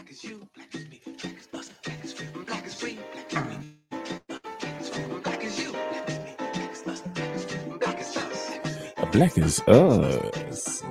Black as you, black as me, black as us, black as free, free, black as free, black as me. Black is us.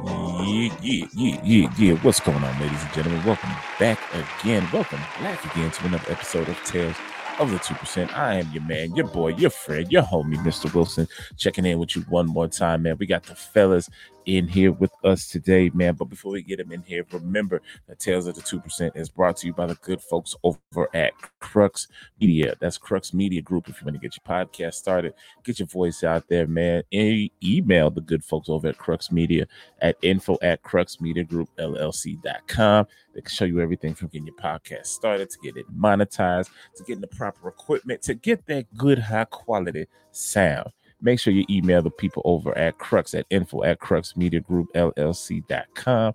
Yeah, yeah, yeah, yeah, yeah. What's going on, ladies and gentlemen? Welcome back again. Welcome back again to another episode of Tales of the 2%. I am your man, your boy, your friend, your homie, Mr. Wilson, checking in with you one more time, man. We got the fellas in here with us today, man. But before we get him in here, remember that Tales of the 2% is brought to you by the good folks over at Crux Media. That's Crux Media Group. If you want to get your podcast started, get your voice out there, man. Email the good folks over at Crux Media at info at cruxmediagroupllc.com. They can show you everything from getting your podcast started to get it monetized, to getting the proper equipment, to get that good, high quality sound make sure you email the people over at Crux at info at cruxmediagroupllc.com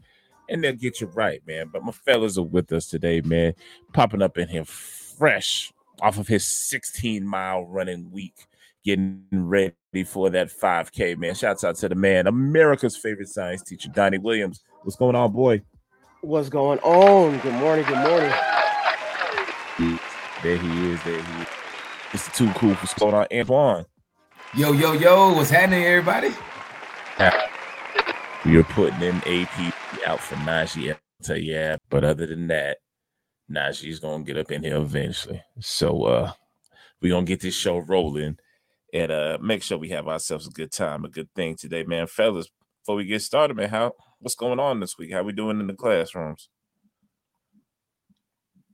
and they'll get you right, man. But my fellas are with us today, man, popping up in here fresh off of his 16 mile running week, getting ready for that 5K, man. Shouts out to the man, America's favorite science teacher, Donny Williams. What's going on, boy? What's going on? Good morning. Good morning. There he is. There he is. It's too cool for going on, Antoine. Yo, yo, yo, what's happening, everybody? We are putting in AP out for Nagi. So yeah, but other than that, Nagi's gonna get up in here eventually. So uh we're gonna get this show rolling and uh make sure we have ourselves a good time, a good thing today, man. Fellas, before we get started, man, how what's going on this week? How we doing in the classrooms?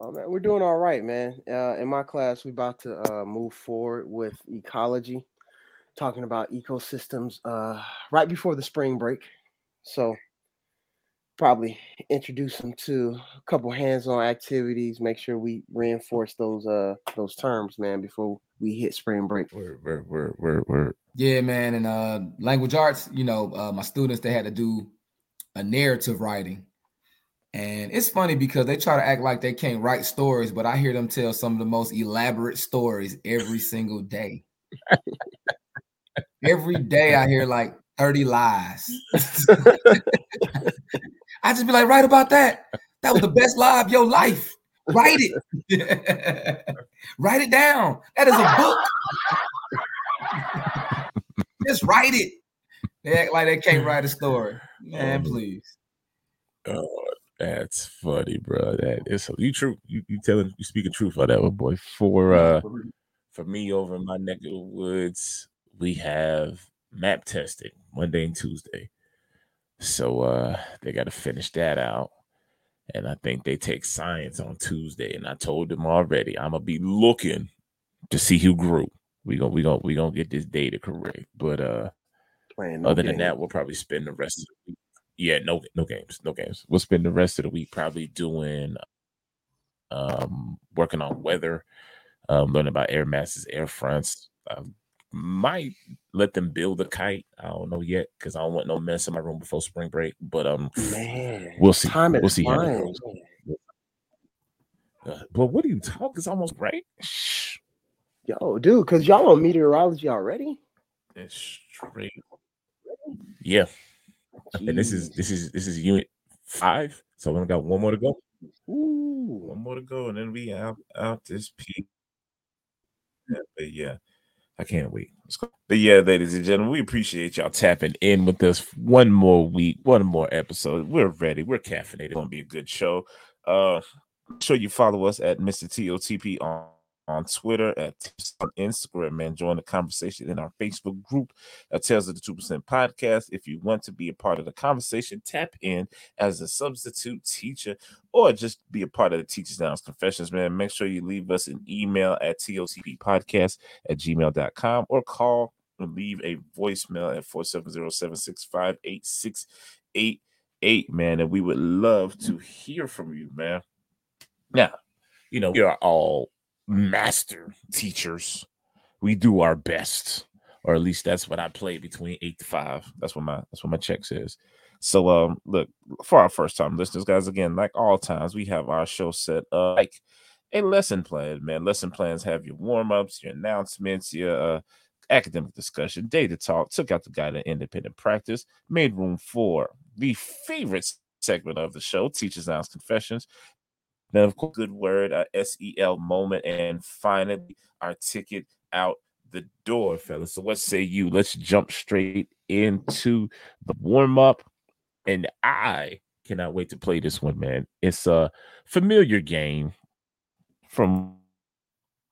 Oh, man, we're doing all right, man. Uh, in my class, we're about to uh, move forward with ecology, talking about ecosystems uh, right before the spring break. So, probably introduce them to a couple hands-on activities. Make sure we reinforce those uh those terms, man, before we hit spring break. Word, word, word, word, word. Yeah, man. And uh language arts, you know, uh, my students they had to do a narrative writing. And it's funny because they try to act like they can't write stories, but I hear them tell some of the most elaborate stories every single day. every day I hear like 30 lies. I just be like, write about that. That was the best lie of your life. Write it. write it down. That is a book. just write it. They act like they can't write a story. Man, please. Oh, that's funny, bro. That is you true. You you telling you speaking truth on that one, boy. For uh for me over in my neck of the woods, we have map testing Monday and Tuesday. So uh they gotta finish that out. And I think they take science on Tuesday. And I told them already, I'm gonna be looking to see who grew. We gonna we gonna we gonna get this data correct. But uh Playing no other than game. that, we'll probably spend the rest of the week. Yeah, no, no games, no games. We'll spend the rest of the week probably doing, um, working on weather, um, learning about air masses, air fronts. Um, might let them build a kite. I don't know yet because I don't want no mess in my room before spring break. But um, man, we'll see. Time We'll see how that flying. goes. Uh, but what are you talking? It's almost right. Yo, dude, because y'all on meteorology already? It's straight. Yeah, and this is this is this is unit five. So we only got one more to go. Ooh. One more to go, and then we out out this peak. Yeah, but yeah, I can't wait. But yeah, ladies and gentlemen, we appreciate y'all tapping in with us one more week, one more episode. We're ready. We're caffeinated. It's gonna be a good show. Uh, make sure you follow us at Mr. TOTP on on Twitter, at on Instagram, man. Join the conversation in our Facebook group, at Tales of the 2% Podcast. If you want to be a part of the conversation, tap in as a substitute teacher or just be a part of the Teachers Lounge Confessions, man. Make sure you leave us an email at totppodcast at gmail.com or call and leave a voicemail at 470-765-8688, man. And we would love to hear from you, man. Now, you know, we are all master teachers. We do our best, or at least that's what I play between eight to five. That's what my that's what my check says. So um look for our first time listeners, guys, again, like all times, we have our show set up like a lesson plan, man. Lesson plans have your warm-ups, your announcements, your uh academic discussion, data talk, took out the guy to independent practice, made room for the favorite segment of the show, Teachers Lounge Confessions, Then, of course, good word, uh, SEL moment. And finally, our ticket out the door, fellas. So, what say you? Let's jump straight into the warm up. And I cannot wait to play this one, man. It's a familiar game from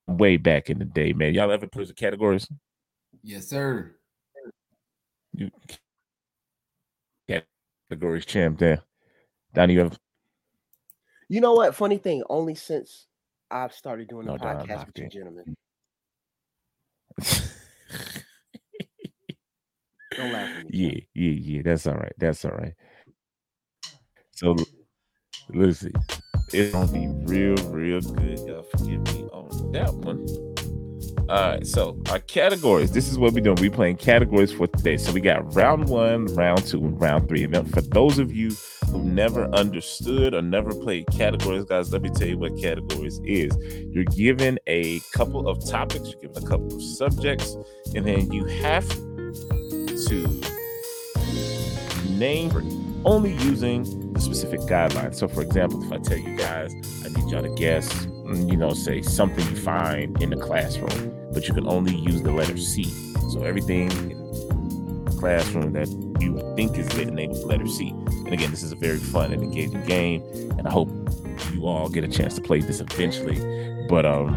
way back in the day, man. Y'all ever play the Scattergories? Yes, sir. You Scattergories champ there. Donny, you ever You know what? Funny thing, only since I've started doing the No, podcast with you gentlemen. Mm. Don't laugh at me. yeah, yeah, yeah. That's all right. That's all right. So listen, it's gonna be real, real good. Y'all forgive me on that one. All right, so our categories. This is what we're doing. We're playing Scattergories for today. So we got round one, round two, and round three. And then for those of you who never understood or never played Scattergories, guys, let me tell you what Scattergories is. You're given a couple of topics, you're given a couple of subjects, and then you have to name only using the specific guidelines. So, for example, if I tell you guys, I need y'all to guess, mm, you know, say something you find in the classroom, but you can only use the letter C. So, everything in the classroom that you think is named with the letter C. And again, this is a very fun and engaging game, and I hope you all get a chance to play this eventually. But um,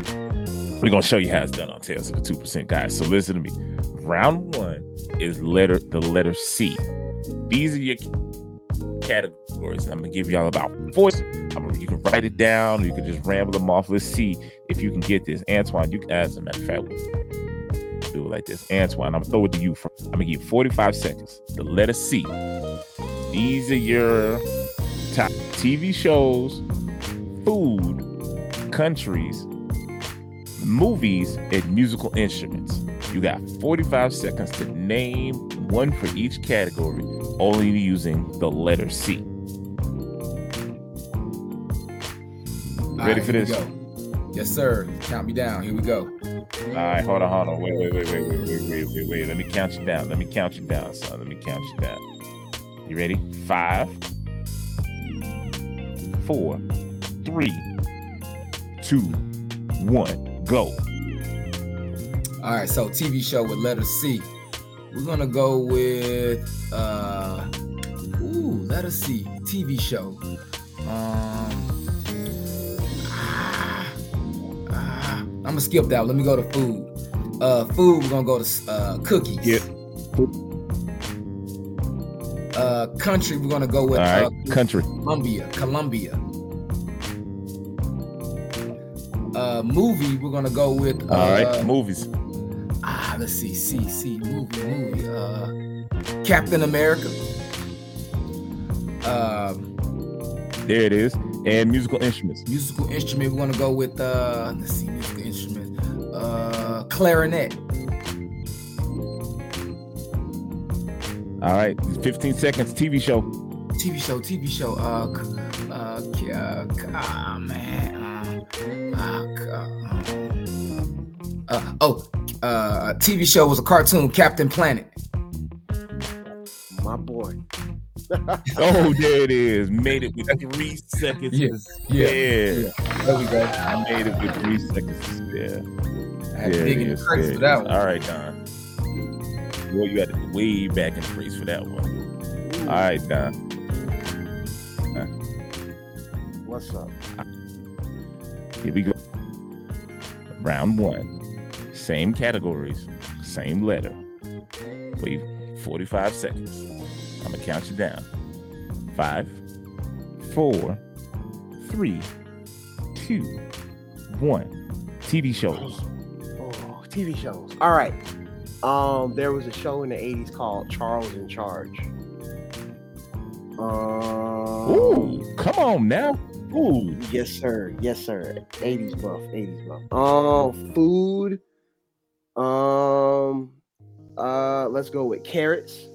we're gonna show you how it's done on Tales of the Two Percent Guys. So listen to me. Round one is letter the letter C. These are your categories. I'm gonna give y'all about four. Gonna, you can write it down. You can just ramble them off. Let's see if you can get this. Antoine, you can as a matter of fact, we'll do it like this. Antoine, I'm gonna throw it to you. For, I'm gonna give you 45 seconds. The letter C. These are your top TV shows, food, countries, movies, and musical instruments. You got 45 seconds to name one for each category, only using the letter C. Ready right, for this? Yes, sir. Count me down. Here we go. All right, hold on, hold on. Wait, wait, wait, wait, wait, wait, wait, wait, wait. Let me count you down. Let me count you down, son. Let me count you down. You ready? Five, four, three, two, one, go. All right, so TV show with letter C. We're gonna go with uh ooh, letter C, TV show. Um I'm gonna skip that. one. Let me go to food. Uh food, we're gonna go to uh cookies. Yep. Uh country, we're gonna go with right, uh, country. Colombia, Colombia. Uh movie, we're gonna go with uh, All right, movies. Ah, let's see, see, see, movie, movie. Uh, Captain America. Um, There it is. And musical instruments. musical instrument. We're gonna go with uh, let's see, musical instrument. Uh, clarinet. All right, 15 seconds. TV show. TV show, TV show. Uh, uh, uh, ah, man. Uh, uh, uh, uh, oh, uh, TV show was a cartoon, Captain Planet. Oh, there it is. Made it with three seconds. Yes, yeah, yeah. There we go. I made it with three seconds to spare. I had to dig it in the is, for it that is. one. All right, Don. Well, you had to way back in the race for that one. All right, Don. What's up? Here we go. Round one. Same categories, same letter. Wait 45 seconds. I'm gonna count you down. Five, four, three, two, one. TV shows. Oh, TV shows. All right. Um, there was a show in the 80s called Charles in Charge. Um, Ooh, come on now. Ooh, Yes, sir. Yes, sir. 80s buff. 80s buff. Um, food. Um, uh, let's go with carrots.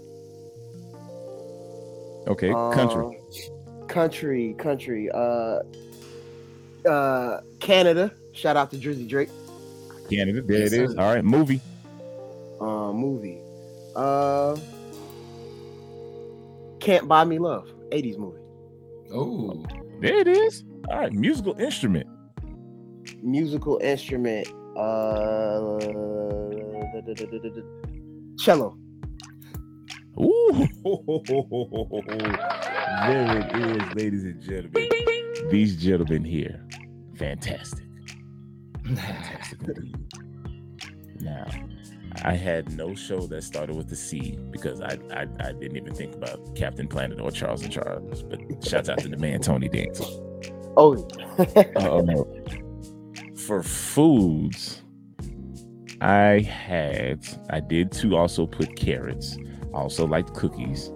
Okay, country. Um, country, country. Uh, uh, Canada. Shout out to Drizzy Drake. Canada, there yes, it is. sir. All right, movie. Uh, movie. Uh, Can't Buy Me Love. 80s movie. Oh, There it is. All right, musical instrument. Musical instrument. Uh, cello. Ooh, there it is, ladies and gentlemen. These gentlemen here, fantastic, fantastic. Now, I had no show that started with the C because I, I I didn't even think about Captain Planet or Charles and Charles. But shouts out to the man Tony Dance. Oh, Um, for foods, I had I did too. Also put carrots. Also like cookies.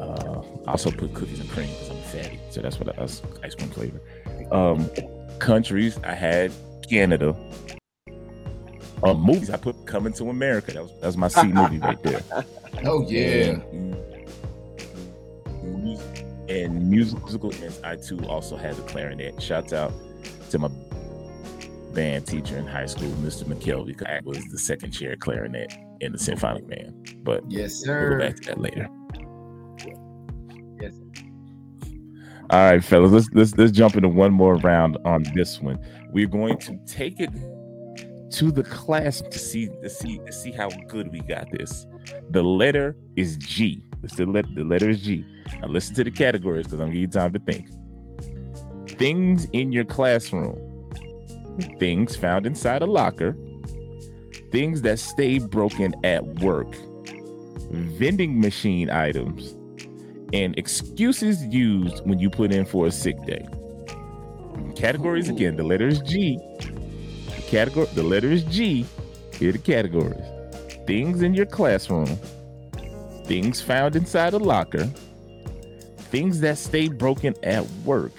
Uh, I also put cookies and cream because I'm fatty, so that's what I was ice cream flavor. Um, countries I had Canada. Um, movies I put Coming to America. That was that was my C movie right there. oh yeah. And, and musical instruments, I too also had the clarinet. Shout out to my band teacher in high school, Mr. McKelvey, because I was the second chair clarinet in the symphonic Man. But Yes, sir. we'll go back to that later. Yes. All right, fellas, let's let's let's jump into one more round on this one. We're going to take it to the class to see to see to see how good we got this. The letter is G. The let the letter is G. Now listen to the categories because I'm gonna give you time to think. Things in your classroom. Things found inside a locker. Things that stay broken at work. Vending machine items and excuses used when you put in for a sick day. Categories again, the letter is G. The category the letter is G. Here are the categories. Things in your classroom, things found inside a locker, things that stay broken at work,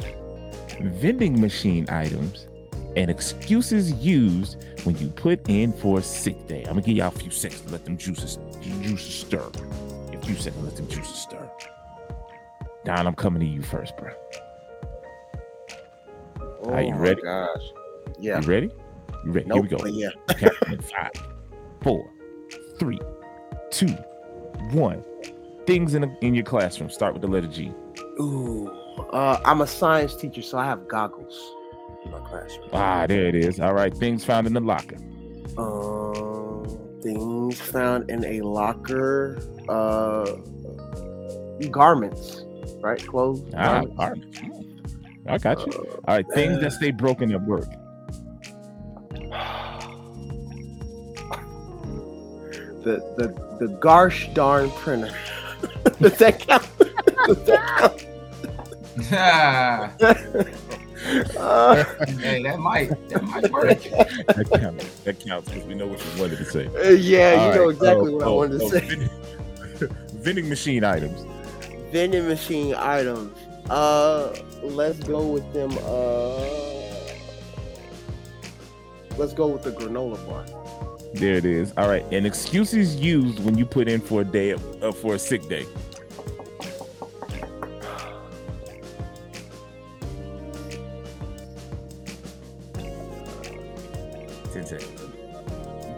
vending machine items, and excuses used when you put in for a sick day. I'm gonna give y'all a few seconds to let them juices juices stir. A few seconds to let them juices stir. Don, I'm coming to you first, bro. Are you oh ready? Gosh. Yeah. You ready? You ready? Nope, Here we go. yeah. Five, four, three, two, one. Things in, in your classroom. Start with the letter G. Ooh. Uh, I'm a science teacher, so I have goggles my classroom. Ah, there it is. All right. Things found in the locker. Um, things found in a locker. Uh, garments, right? Clothes. Ah, garments. all right. I got you. All right. Things that stay broken at work. the the the gosh darn printer. Does that count? Does that count? Uh, hey, that might that might work. That counts. That counts because we know what you wanted to say. uh, yeah, All you know exactly Oh, what I oh, wanted to oh, say. Vending, vending machine items. Vending machine items. Uh, let's go with them. Uh, let's go with the granola bar. There it is. All right. And excuses used when you put in for a day uh, for a sick day.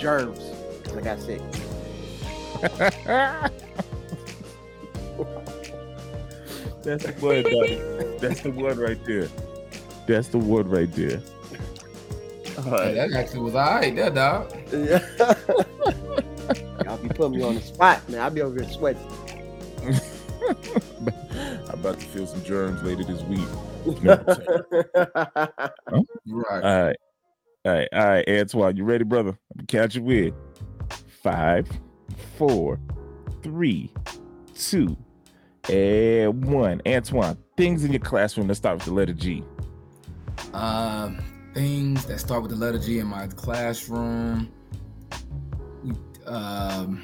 Germs. I got sick. That's the one, buddy. That's the one right there. That's the one right there. Hey, that actually was all right, there, dog. Yeah. Y'all be putting me on the spot, man. I'll be over here sweating. I'm about to feel some germs later this week. Right. All right. All right. All right, Antoine, you ready, brother? I'm you in. Five, four, three, two, and one. Antoine, things in your classroom that start with the letter G. Um, things that start with the letter G in my classroom. Um,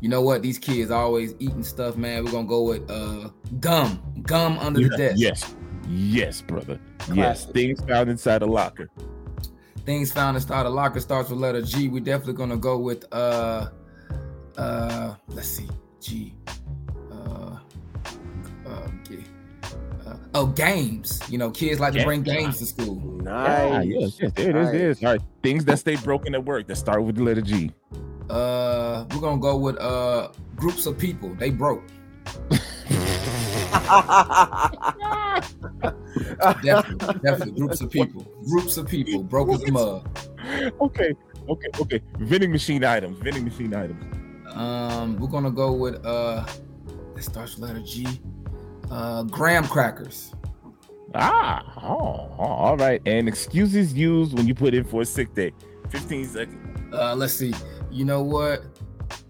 you know what? These kids always eating stuff, man. We're gonna go with uh gum, gum under the desk. Yes. Yes, brother. Yes. Things found inside a locker. Things found inside a locker starts with letter G. We're definitely gonna go with uh uh let's see G. Uh, uh, G. Uh, oh, games. You know, kids like to bring games to school. Nice. yes, yes. There it is. There it is. All right. Things that stay broken at work that start with the letter G. Uh, we're gonna go with uh groups of people. They broke. Definitely, definitely. Groups of people. Groups of people. Broke as a mug. Okay, okay, okay. Vending machine items. Vending machine items. Um, we're gonna go with uh that starts with letter G. Uh graham crackers. Ah, oh, oh, all right. And excuses used when you put in for a sick day. 15 seconds. Uh let's see. You know what?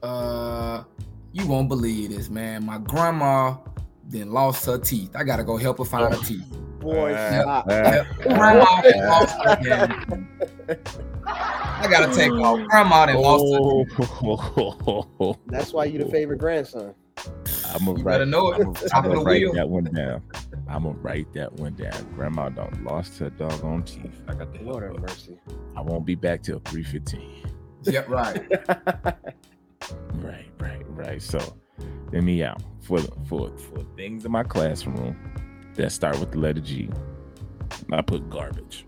Uh you won't believe this, man. My grandma then lost her teeth. I gotta go help her find her teeth. Boy, stop. Grandma lost her. I gotta take off. Grandma then lost her oh, That's why you the favorite grandson. I'm gonna write, know it. I'm Top of gonna write that one down. I'm gonna write that one down. Grandma done lost her doggone teeth. I got the Lord have mercy. I won't be back till 3:15. Yep, right. Right, right, right. So, let me out for for for things in my classroom that start with the letter G. I put garbage.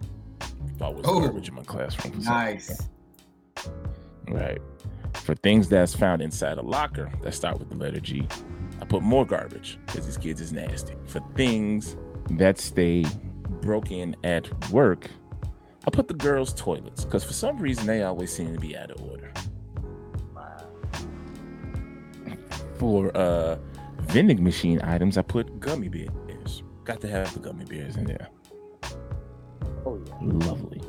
I was Oh. garbage in my classroom. Nice. Right. For things that's found inside a locker that start with the letter G, I put more garbage because these kids is nasty. For things that stay broken at work, I put the girls' toilets because for some reason they always seem to be out of order. For uh vending machine items, I put gummy bears. Got to have the gummy bears in there. Oh yeah. Lovely.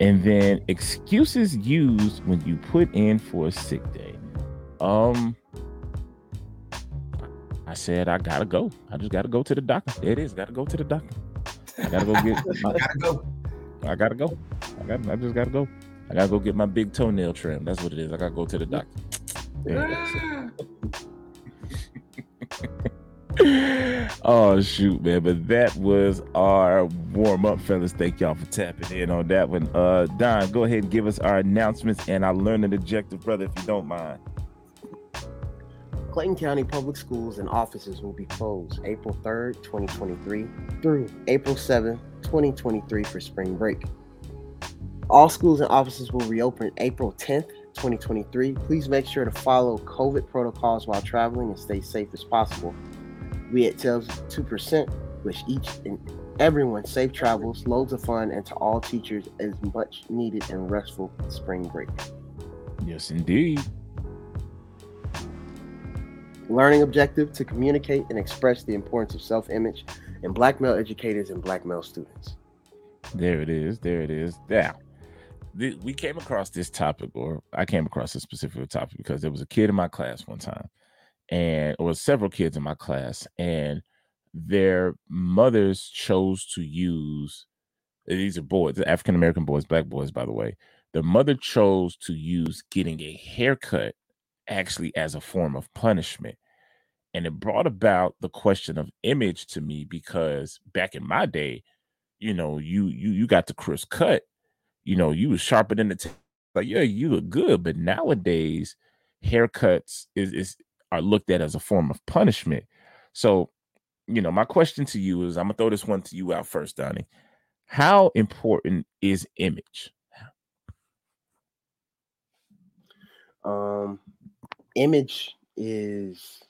And then excuses used when you put in for a sick day. Um I said I gotta go. I just gotta go to the doctor. There it is. Gotta go to the doctor. I gotta go get my, Gotta go. I gotta go. I got I just gotta go. I gotta go get my big toenail trimmed. That's what it is. I gotta go to the doctor. Oh shoot, man! But that was our warm up, fellas. Thank y'all for tapping in on that one. Uh, Don, go ahead and give us our announcements and our learning objective, brother, if you don't mind. Clayton County Public Schools and offices will be closed April 3rd, 2023 through April 7th, 2023 for spring break. All schools and offices will reopen April 10th, 2023. Please make sure to follow COVID protocols while traveling and stay safe as possible. We at Tales 2% wish each and everyone safe travels, loads of fun, and to all teachers as much needed and restful spring break. Yes, indeed. learning objective to communicate and express the importance of self-image in black male educators and black male students. There it is. There it is. Now, th- we came across this topic, or I came across this specific topic because there was a kid in my class one time, and or several kids in my class, and their mothers chose to use. These are boys, African American boys, black boys, by the way. The mother chose to use getting a haircut actually as a form of punishment. And it brought about the question of image to me because back in my day, you know, you you you got the crisp cut, you know, you was sharper than the t- like, yeah, you look good. But nowadays, haircuts is is are looked at as a form of punishment. So, you know, my question to you is I'm gonna throw this one to you out first, Donny. How important is image? Um, image is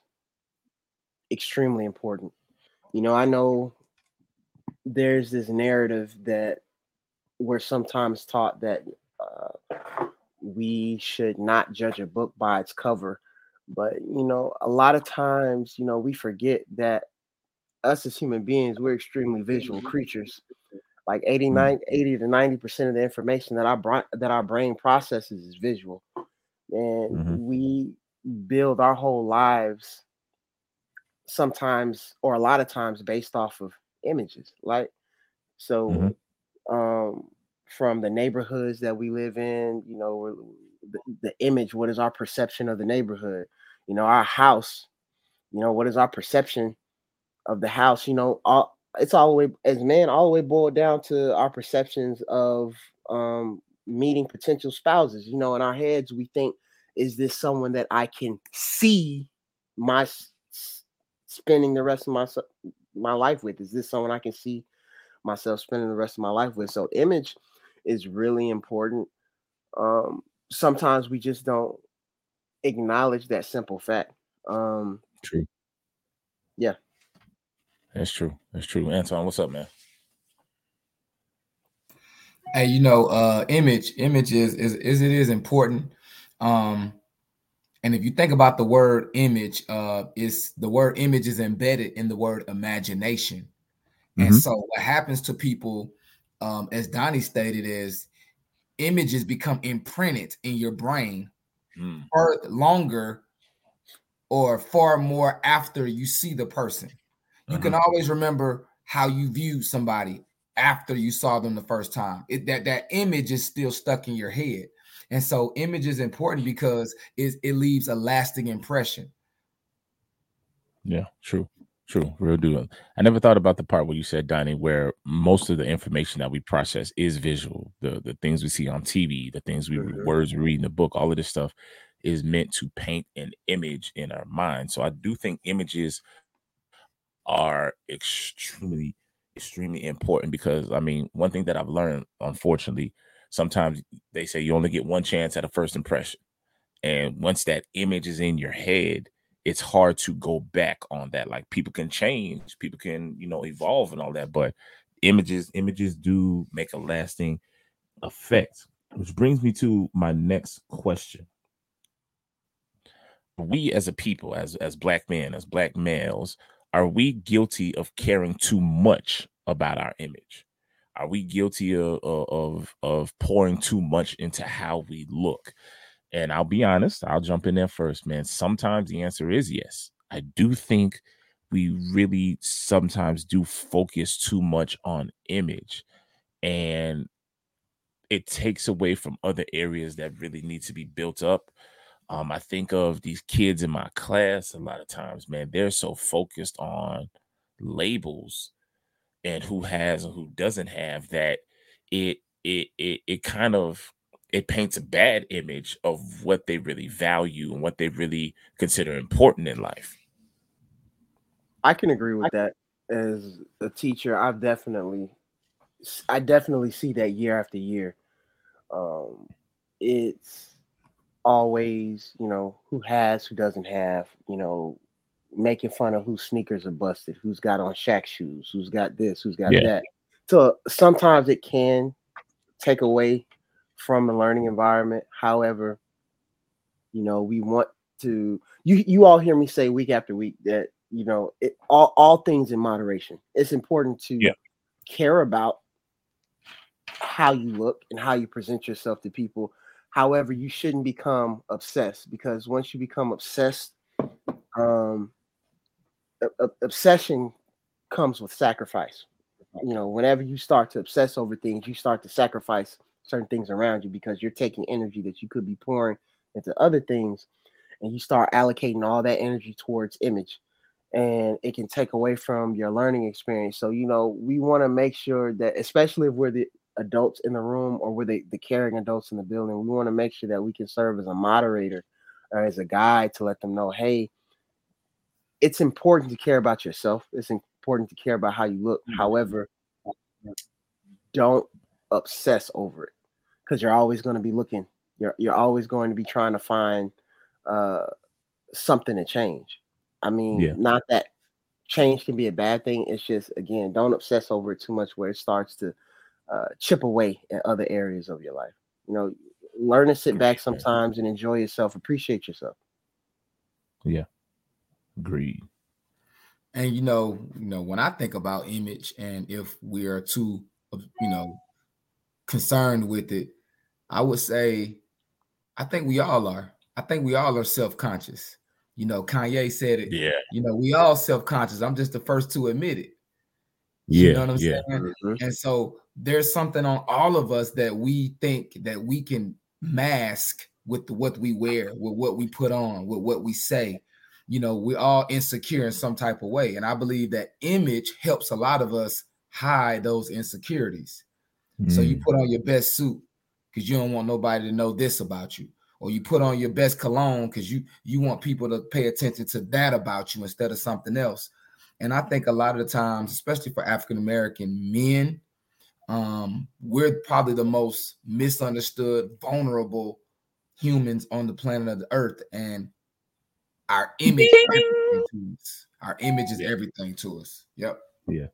extremely important. You know, I know there's this narrative that we're sometimes taught that uh, we should not judge a book by its cover, but you know, a lot of times, you know, we forget that us as human beings, we're extremely visual creatures. Like 89, 80 to 90 percent of the information that our bra- that our brain processes is visual and Mhm. we build our whole lives sometimes or a lot of times based off of images like so Mhm. um from the neighborhoods that we live in you know the, the image what is our perception of the neighborhood you know our house you know what is our perception of the house you know all it's all the way as man all the way boiled down to our perceptions of um meeting potential spouses you know in our heads we think is this someone that i can see my spending the rest of my my life with? Is this someone i can see myself spending the rest of my life with? So image is really important. Um sometimes we just don't acknowledge that simple fact um True. Yeah. That's true. That's true. Antoine, what's up, man? Hey, you know, uh, image, image is is, is it is important. Um, and if you think about the word image, uh, is the word image is embedded in the word imagination. And Mhm. so what happens to people, um, as Donny stated, is images become imprinted in your brain Mm. far longer or far more after you see the person. You can always remember how you viewed somebody after you saw them the first time. It, that that image is still stuck in your head. And so image is important because it, it leaves a lasting impression. Yeah, true, true, real deal. I never thought about the part where you said, Donny, where most of the information that we process is visual. The the things we see on TV, the things we Mhm. words we read in the book, all of this stuff is meant to paint an image in our mind. So I do think images are extremely, extremely important because I mean, one thing that I've learned, unfortunately, sometimes they say you only get one chance at a first impression. And once that image is in your head, it's hard to go back on that. Like people can change, people can, you know, evolve and all that, but images, images do make a lasting effect. Which brings me to my next question. We as a people, as as black men, as black males, are we guilty of caring too much about our image? Are we guilty of of of pouring too much into how we look? And I'll be honest, I'll jump in there first, man. Sometimes the answer is yes. I do think we really sometimes do focus too much on image and it takes away from other areas that really need to be built up. Um, I think of these kids in my class a lot of times, man, they're so focused on labels and who has and who doesn't have that it it it it kind of it paints a bad image of what they really value and what they really consider important in life. I can agree with that. As a teacher, I've definitely, I definitely see that year after year. Um, it's always, you know, who has, who doesn't have, you know, making fun of whose sneakers are busted, who's got on Shaq shoes, who's got this, who's got Yeah. that. So sometimes it can take away from a learning environment. However, you know, we want to you you all hear me say week after week that you know it all, all things in moderation. It's important to Yeah. care about how you look and how you present yourself to people. However, you shouldn't become obsessed because once you become obsessed, um, obsession comes with sacrifice. You know, whenever you start to obsess over things, you start to sacrifice certain things around you because you're taking energy that you could be pouring into other things and you start allocating all that energy towards image. And it can take away from your learning experience. So you know we want to make sure that especially if we're the adults in the room or we're the, the caring adults in the building we want to make sure that we can serve as a moderator or as a guide to let them know hey it's important to care about yourself. It's important to care about how you look. Mm-hmm. However don't obsess over it because you're always going to be looking. You're, you're always going to be trying to find uh something to change. I mean Yeah. not that change can be a bad thing it's just again don't obsess over it too much where it starts to uh, chip away at other areas of your life. You know learn to sit back sometimes and enjoy yourself appreciate yourself. Yeah, Agreed. And you know, you know, when I think about image and if we are too, you know, concerned with it, I would say I think we all are. I think we all are self-conscious. You know, Kanye said it. Yeah. You know, we all self-conscious. I'm just the first to admit it. Yeah. You know what I'm yeah. saying? Mhm. And so there's something on all of us that we think that we can mask with the, what we wear, with what we put on, with what we say. You know, we're all insecure in some type of way. And I believe that image helps a lot of us hide those insecurities. So you Mm. put on your best suit because you don't want nobody to know this about you. Or you put on your best cologne because you you want people to pay attention to that about you instead of something else. And I think a lot of the times, especially for African American men, um, we're probably the most misunderstood, vulnerable humans on the planet of the earth. And our image, is everything to us. our image is everything to us. Yep. Yeah,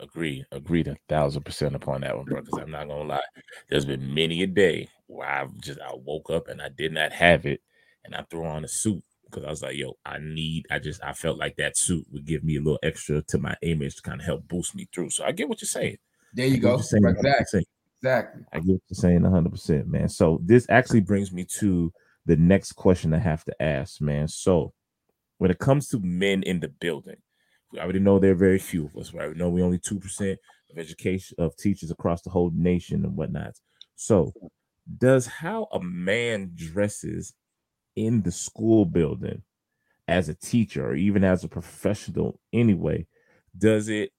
agree, agreed a thousand percent upon that one, bro. Because I'm not gonna lie, there's been many a day where I've just I woke up and I did not have it, and I threw on a suit because I was like, yo, I need. I just I felt like that suit would give me a little extra to my image to kind of help boost me through. So I get what you're saying. There you go. saying, Exactly. 100%. Exactly. I get what you're saying 100%, man. So this actually brings me to the next question I have to ask, man. So when it comes to men in the building, we already know there are very few of us, right? We know we only 2% of education of teachers across the whole nation and whatnot. So does how a man dresses in the school building as a teacher or even as a professional anyway, does it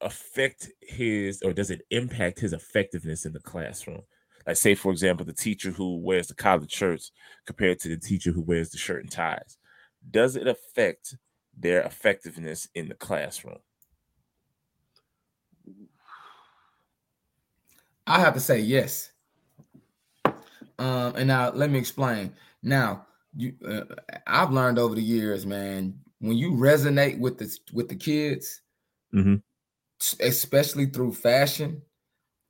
affect his or does it impact his effectiveness in the classroom? Like, say, for example, the teacher who wears the collared shirts compared to the teacher who wears the shirt and ties. Does it affect their effectiveness in the classroom? I have to say yes. Um, and now let me explain. Now, you, uh, I've learned over the years, man, when you resonate with the with the kids, Mhm. especially through fashion,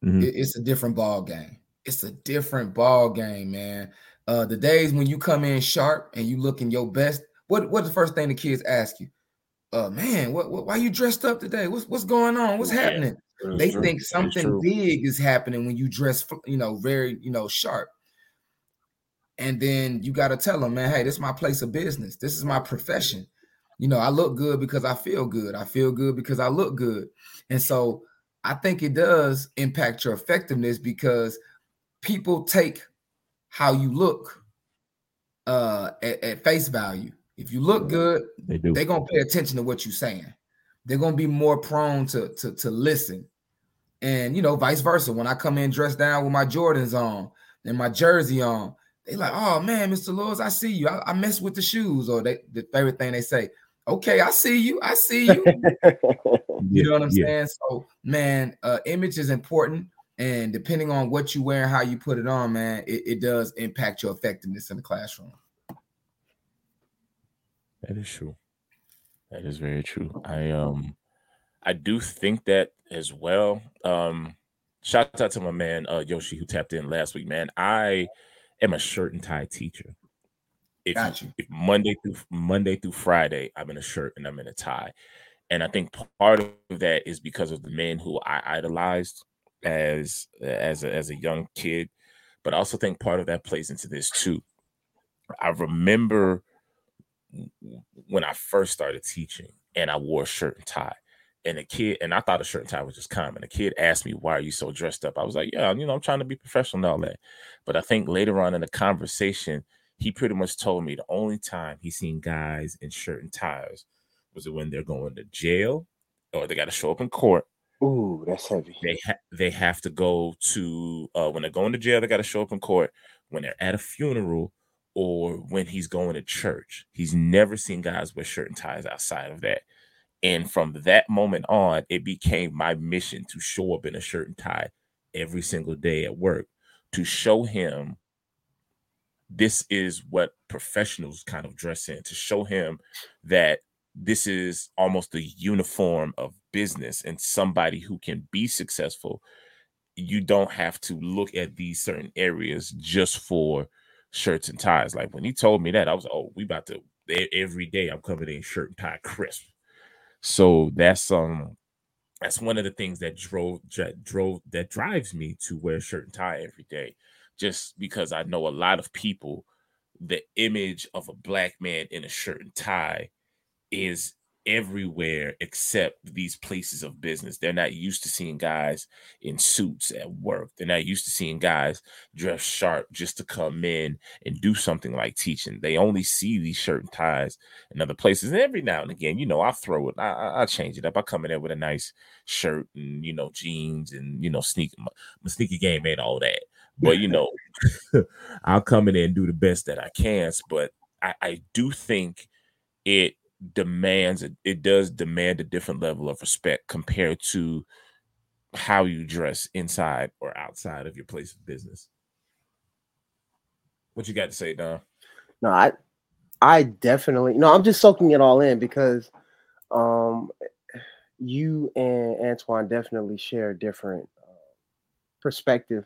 Mhm. it- it's a different ball game. It's a different ball game, man. Uh, the days when you come in sharp and you looking your best, what what's the first thing the kids ask you? Uh, man, what, what why you dressed up today? What's what's going on? What's happening? It's they true. think something big is happening when you dress, you know, very, you know, sharp. And then you got to tell them, man, hey, this is my place of business. This is my profession. You know, I look good because I feel good. I feel good because I look good. And so I think it does impact your effectiveness because people take how you look uh at, at face value. If you look good, They do. they're gonna pay attention to what you're saying. They're gonna be more prone to to to listen, and you know, vice versa. When I come in dressed down with my Jordans on and my jersey on, they like, oh man, Mr. Lewis, I see you. I, I mess with the shoes, or they the favorite thing they say, okay, I see you, I see you. You know what I'm yeah. saying? So, man, uh, image is important, and depending on what you wear and how you put it on, man, it, it does impact your effectiveness in the classroom. That is true. That is very true. I um I do think that as well. Um shout out to my man uh Yoshi who tapped in last week, man. I am a shirt and tie teacher. If, Got you. if Monday through Monday through Friday, I'm in a shirt and I'm in a tie. And I think part of that is because of the men who I idolized as as a, as a young kid, but I also think part of that plays into this too. I remember when I first started teaching and I wore a shirt and tie. And a kid, and I thought a shirt and tie was just common. A kid asked me, Why are you so dressed up? I was like, Yeah, you know, I'm trying to be professional and all that. But I think later on in the conversation, he pretty much told me the only time he seen guys in shirt and ties was when they're going to jail or they got to show up in court. Ooh, that's heavy. They ha- they have to go to uh, when they're going to jail, they got to show up in court. When they're at a funeral or when he's going to church, he's never seen guys wear shirt and ties outside of that. And from that moment on, it became my mission to show up in a shirt and tie every single day at work to show him this is what professionals kind of dress in, to show him that this is almost the uniform of business and somebody who can be successful. You don't have to look at these certain areas just for shirts and ties. Like when he told me that, I was oh, we about to every day I'm coming in shirt and tie crisp. So that's um that's one of the things that drove that drove that drives me to wear shirt and tie every day. Just because I know a lot of people, the image of a black man in a shirt and tie is everywhere except these places of business. They're not used to seeing guys in suits at work. They're not used to seeing guys dressed sharp just to come in and do something like teaching. They only see these shirt and ties in other places. And every now and again, you know, I throw it, I, I, change it up. I come in there with a nice shirt and you know jeans and you know sneak my, my sneaky game ain't all that. But you know, I'll come in there and do the best that I can. But I, I do think it demands it does demand a different level of respect compared to how you dress inside or outside of your place of business. What you got to say, Don? No, I I definitely no, I'm just soaking it all in because um you and Antoine definitely share a different uh, perspective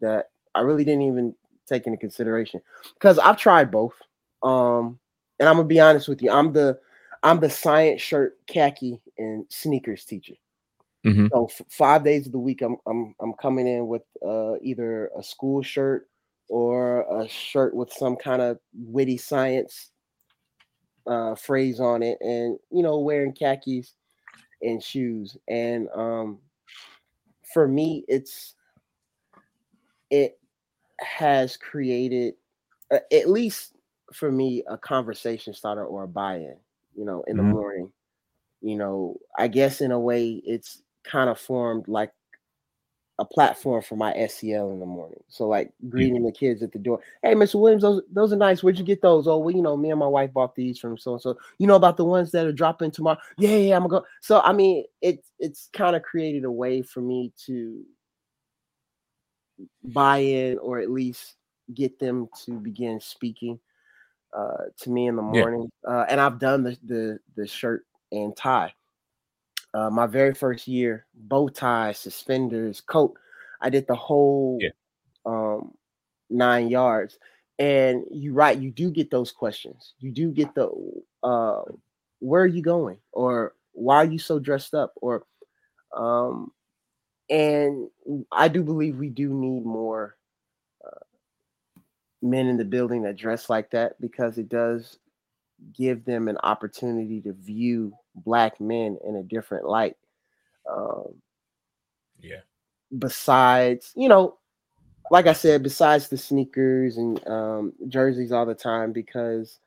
that I really didn't even take into consideration because I've tried both. Um, and I'm gonna be honest with you, I'm the I'm the science shirt, khaki, and sneakers teacher. Mhm. So f- five days of the week, I'm I'm I'm coming in with uh, either a school shirt or a shirt with some kind of witty science uh, phrase on it, and you know, wearing khakis and shoes. And um, for me, it's it has created, uh, at least for me, a conversation starter or a buy-in. You know, in the Mhm. morning. You know, I guess in a way, it's kind of formed like a platform for my SEL in the morning. So like greeting the kids at the door. Hey, Mr. Williams, those those are nice. Where'd you get those? Oh, well, you know, me and my wife bought these from so and so. You know about the ones that are dropping tomorrow? Yeah, yeah, I'm gonna go. So I mean, it's it's kind of created a way for me to buy in or at least get them to begin speaking uh, to me in the Yeah. morning. Uh, and I've done the the the shirt and tie. Uh, my very first year, bow tie, suspenders, coat. I did the whole Yeah. um, nine yards. And you're right, you do get those questions. You do get the uh, where are you going? Or why are you so dressed up? Or um, and I do believe we do need more men in the building that dress like that because it does give them an opportunity to view black men in a different light. Um, Yeah. besides, you know, like I said, besides the sneakers and um, jerseys all the time, because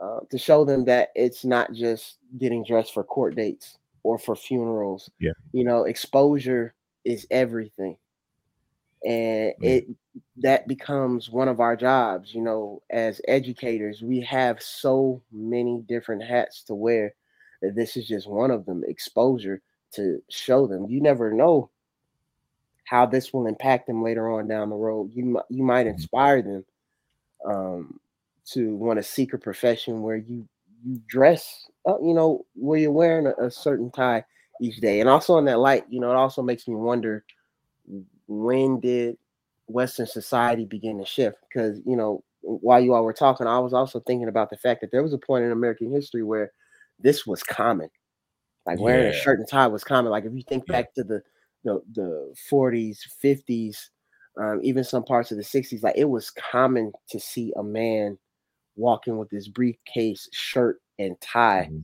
uh, to show them that it's not just getting dressed for court dates or for funerals. Yeah. You know, exposure is everything. And it that becomes one of our jobs, you know, as educators, we have so many different hats to wear that this is just one of them, exposure to show them. You never know how this will impact them later on down the road. You you might Mhm. inspire them um, to want to seek a profession where you you dress, up, you know, where you're wearing a, a certain tie each day. And also in that light, you know, it also makes me wonder when did Western society begin to shift? Because you know, while you all were talking, I was also thinking about the fact that there was a point in American history where this was common. Like wearing a shirt and tie was common. Like if you think Yeah. back to the the the 40s, 50s, um, even some parts of the 60s, like it was common to see a man walking with his briefcase, shirt, and tie, Mhm.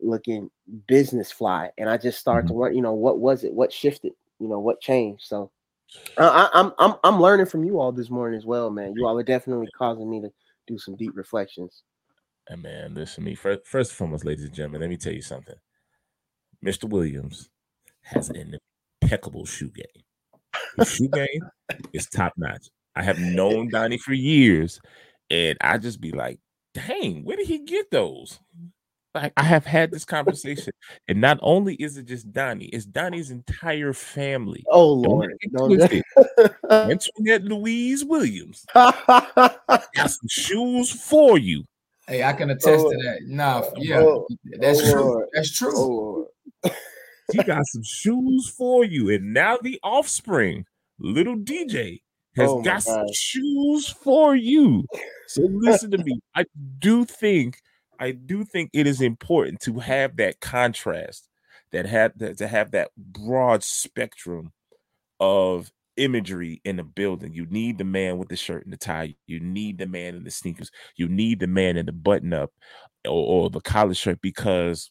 looking business fly. And I just started to wonder, you know, what was it? What shifted? You know, what changed? So uh, I, I'm I'm I'm learning from you all this morning as well, man. You all are definitely causing me to do some deep reflections. And man, listen to me. First, first and foremost, ladies and gentlemen, let me tell you something. Mr. Williams has an impeccable shoe game. His shoe game is top notch. I have known Donny for years, and I just be like, dang, where did he get those? Like, I have had this conversation, and not only is it just Donny, it's Donny's entire family. Oh Don't Lord, get Don't- Antoinette Louise Williams got some shoes for you. Hey, I can attest Oh, to that. Nah, oh, yeah, oh, that's oh, true. Lord. That's true. oh Lord. She got some shoes for you. And now the offspring, little DJ, has Oh my got some shoes for you. So listen to me. I do think, I do think it is important to have that contrast, that have that to have that broad spectrum of imagery in the building. You need the man with the shirt and the tie. You need the man in the sneakers. You need the man in the button up or, or the collar shirt because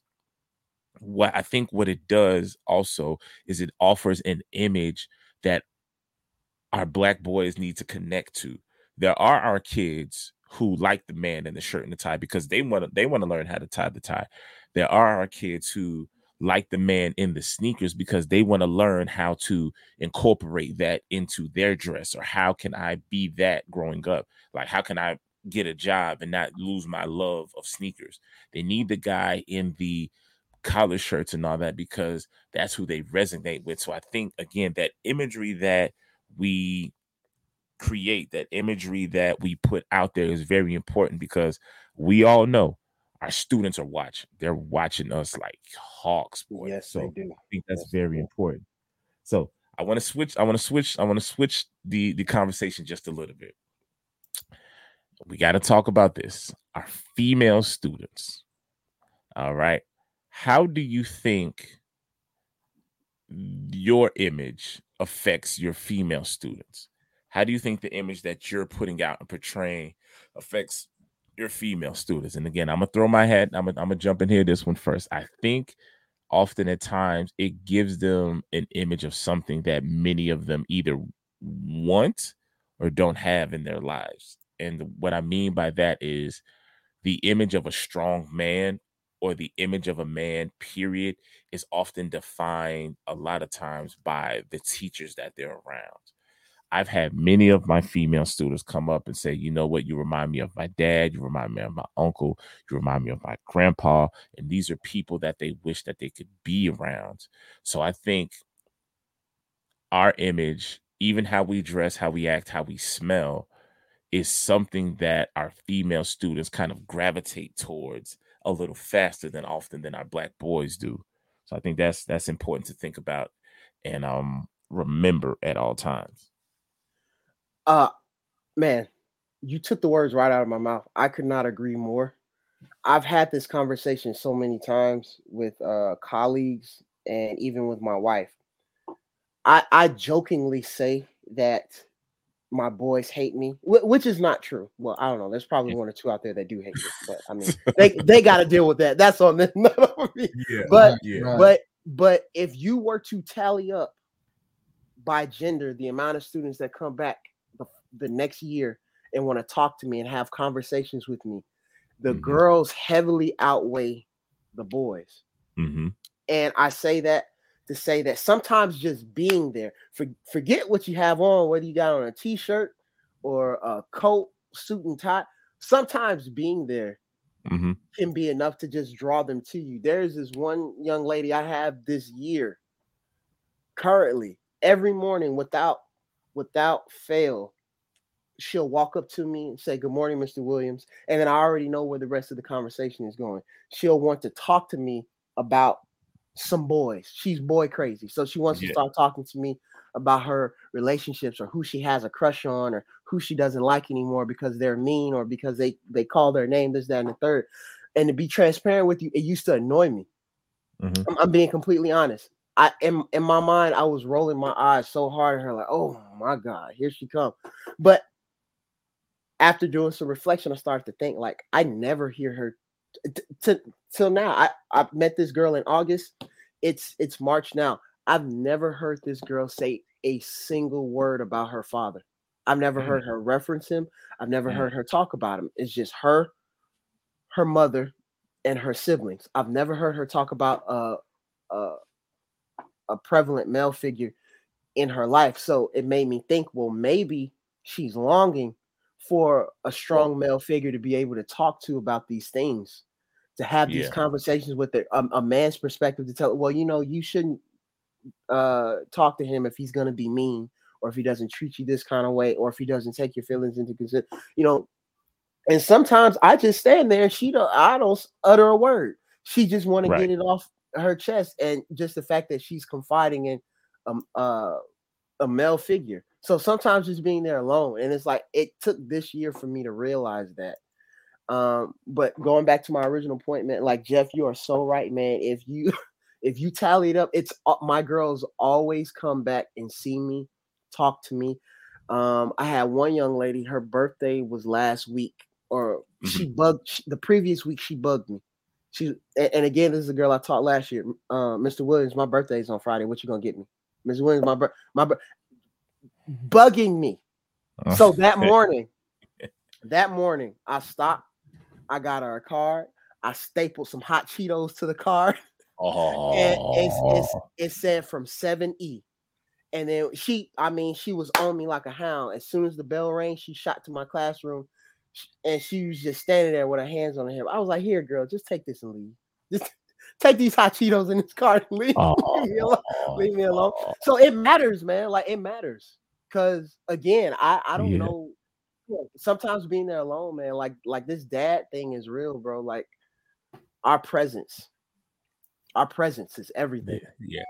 what I think what it does also is it offers an image that our black boys need to connect to. There are our kids who like the man in the shirt and the tie because they want to they want to learn how to tie the tie. There are our kids who like the man in the sneakers because they want to learn how to incorporate that into their dress or how can I be that growing up? Like how can I get a job and not lose my love of sneakers? They need the guy in the collar shirts and all that because that's who they resonate with. So I think again that imagery that we create, that imagery that we put out there is very important because we all know our students are watching. They're watching us like talk sports. Yes, so they do. I think that's Yes, very important. So I want to switch. I want to switch. I want to switch the the conversation just a little bit. We got to talk about this. Our female students. All right. How do you think your image affects your female students? How do you think the image that you're putting out and portraying affects your female students? And again, I'm gonna throw my hat. I'm gonna, I'm gonna jump in here this one first. I think often at times it gives them an image of something that many of them either want or don't have in their lives. And what I mean by that is the image of a strong man or the image of a man, period, is often defined a lot of times by the teachers that they're around. I've had many of my female students come up and say, you know what, you remind me of my dad, you remind me of my uncle, you remind me of my grandpa. And these are people that they wish that they could be around. So I think our image, even how we dress, how we act, how we smell, is something that our female students kind of gravitate towards a little faster than often than our black boys do. So I think that's that's important to think about and um remember at all times. Uh man, you took the words right out of my mouth. I could not agree more. I've had this conversation so many times with uh colleagues and even with my wife. I I jokingly say that my boys hate me, wh- which is not true. Well, I don't know. There's probably one or two out there that do hate me, but I mean, they they got to deal with that. That's on them, not on me. Yeah. But yeah. But but if you were to tally up by gender the amount of students that come back the, next year and want to talk to me and have conversations with me the Mhm. girls heavily outweigh the boys hmm and i say that to say that sometimes just being there for, forget what you have on whether you got on a t-shirt or a coat suit and tie sometimes being there hmm can be enough to just draw them to you. There's this one young lady I have this year currently every morning without without fail she'll walk up to me and say good morning Mr. Williams and then I already know where the rest of the conversation is going. She'll want to talk to me about some boys. She's boy crazy. So she wants Yeah. to start talking to me about her relationships or who she has a crush on or who she doesn't like anymore because they're mean or because they they call their name this that and the third. And to be transparent with you, it used to annoy me. hmm I'm, I'm being completely honest. I in in my mind, I was rolling my eyes so hard at her, like, oh my god, here she come. But after doing some reflection, I started to think, like, I never hear her t- t- till now. I I met this girl in August. It's it's March now. I've never heard this girl say a single word about her father. I've never Mm. heard her reference him. I've never Mm. heard her talk about him. It's just her, her mother, and her siblings. I've never heard her talk about uh, uh, a prevalent male figure in her life. So it made me think, well, maybe she's longing for a strong male figure to be able to talk to about these things, to have these Yeah. conversations with a, a, a man's perspective to tell, well, you know, you shouldn't uh, talk to him if he's going to be mean or if he doesn't treat you this kind of way or if he doesn't take your feelings into consideration, you know. And sometimes I just stand there and she don't, I don't utter a word. She just want to get it off her chest, and just the fact that she's confiding in um uh a male figure. So sometimes just being there alone, and it's like it took this year for me to realize that. Um, but going back to my original point, man, like Jeff, you are so right, man. If you if you tally it up, it's my girls always come back and see me, talk to me. Um, I had one young lady, her birthday was last week, or she bugged she, the previous week. She bugged me. She and, and again, this is a girl I taught last year. Uh, Mr. Williams, my birthday is on Friday. What you gonna get me, Mr. Williams? My bir- my bir- bugging me. Oh, so that morning, that morning, I stopped. I got her a card. I stapled some hot Cheetos to the card. oh, and it's, it's oh. it said from 7E. And then she, I mean, she was on me like a hound. As soon as the bell rang, she shot to my classroom and she was just standing there with her hands on her hip. I was like, here, girl, just take this and leave. Just take these hot Cheetos in this card and leave. leave me alone. leave me alone. So it matters, man. Like it matters. Cause again, I, I don't Yeah. know. Sometimes being there alone, man, like like this dad thing is real, bro. Like our presence Our presence is everything. Yeah, yeah,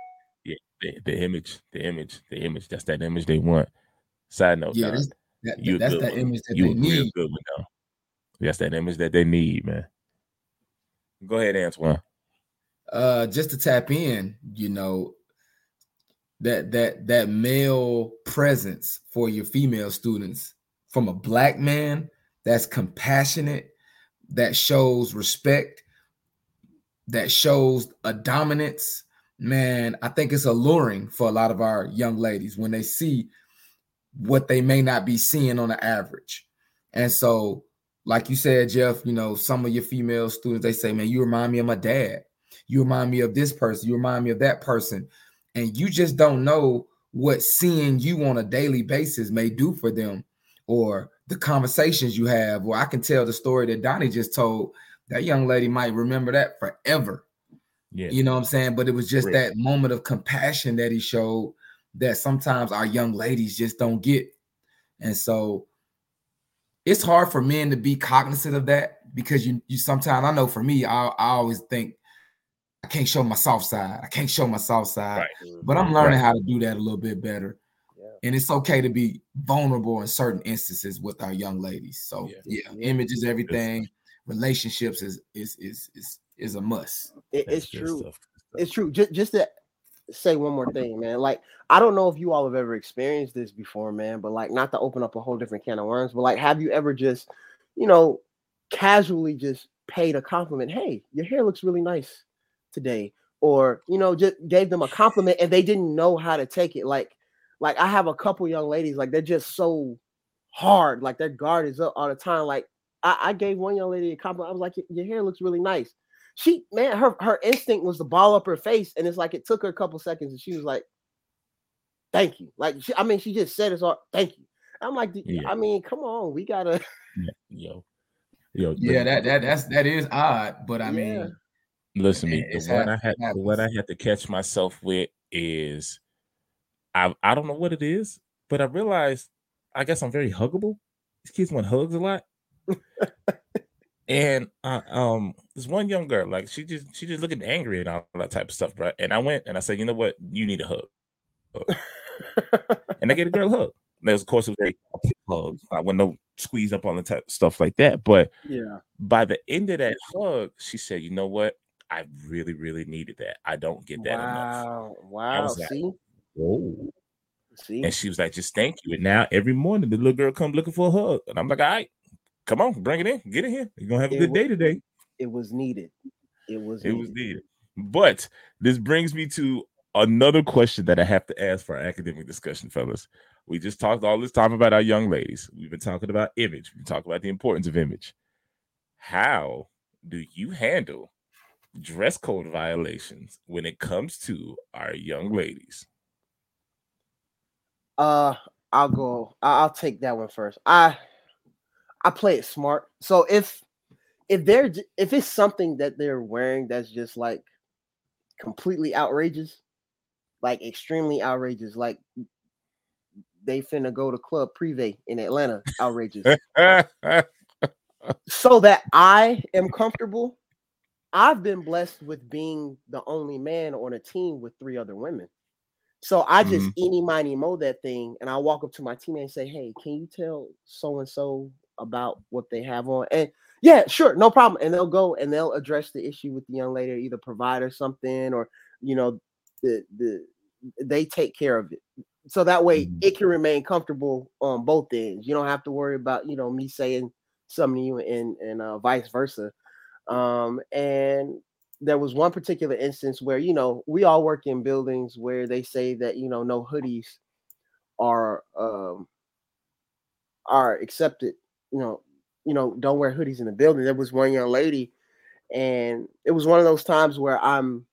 yeah. The, the image, the image, the image. That's that image they want. Side note, Yeah, that's that, you that's that one. image that you they need. good one though. That's that image that they need, man. Go ahead, Antoine. uh just to tap in you know that that that male presence for your female students from a black man that's compassionate that shows respect that shows a dominance man i think it's alluring for a lot of our young ladies when they see what they may not be seeing on the average. And so like you said jeff you know some of your female students they say man you remind me of my dad. You remind me of this person, you remind me of that person, and you just don't know what seeing you on a daily basis may do for them, or the conversations you have. or I can tell the story that Donny just told. That young lady might remember that forever. Yeah, You know what I'm saying? But it was just Real. that moment of compassion that he showed that sometimes our young ladies just don't get. And so it's hard for men to be cognizant of that because you you sometimes I know for me, I, I always think I can't show my soft side. I can't show my soft side. Right. But I'm mm-hmm. learning how to do that a little bit better. Yeah. And it's okay to be vulnerable in certain instances with our young ladies. So Yeah. yeah, Yeah. image is everything. Relationships is is is is is a must. It- it's good true. stuff. It's true. Just just to say one more thing, man. Like I don't know if you all have ever experienced this before, man. But like, not to open up a whole different can of worms, but like, have you ever just, you know, casually just paid a compliment? Hey, your hair looks really nice today, or you know, just gave them a compliment and they didn't know how to take it. Like, like I have a couple young ladies, like they're just so hard, like their guard is up all the time. Like I, I gave one young lady a compliment. I was like, "Your- your hair looks really nice she man her her instinct was to ball up her face and it's like it took her a couple seconds and she was like thank you like she, i mean she just said it's all thank you i'm like Yeah. i mean come on we gotta Yo, yo, Yeah, that that that's that is odd, but I Yeah. mean, Listen to me. It's The one I had, the one I had to catch myself with is, I I don't know what it is, but I realized I guess I'm very huggable. These kids want hugs a lot, and uh, um, this one young girl, like she just she just looking angry and all that type of stuff, right? And I went and I said, you know what, you need a hug, and I gave the girl a hug. There's of course it was very hug. I went no squeeze up on the type stuff like that, but yeah by the end of that hug, she said, "You know what? I really, really needed that. I don't get that enough." wow wow was like, see Whoa. see And she was like, "Just thank you." And now every morning the little girl come looking for a hug, and I'm like, "All right, come on, bring it in, get in here. You're gonna have a It good wa- day today." it was needed it was It was needed. needed. But this brings me to another question that I have to ask for our academic discussion, fellas. We just talked all this time about our young ladies. We've been talking about image. We've talked about the importance of image. How do you handle dress code violations when it comes to our young ladies? Uh, I'll go. I'll take that one first. I I play it smart. So if if they're if it's something that they're wearing that's just like completely outrageous, like extremely outrageous, like they finna go to Club Privé in Atlanta, outrageous. so that I am comfortable. I've been blessed with being the only man on a team with three other women. So I just eeny miny mo that thing, and I walk up to my teammate and say, "Hey, can you tell so and so about what they have on?" And yeah, sure, no problem. And they'll go and they'll address the issue with the young lady, or either provide her something, or you know, the the they take care of it. So that way Mhm. it can remain comfortable on both ends. You don't have to worry about you know me saying something to you and and uh, vice versa. Um, and there was one particular instance where you know we all work in buildings where they say that you know no hoodies are um are accepted you know you know don't wear hoodies in the building there was one young lady and it was one of those times where i'm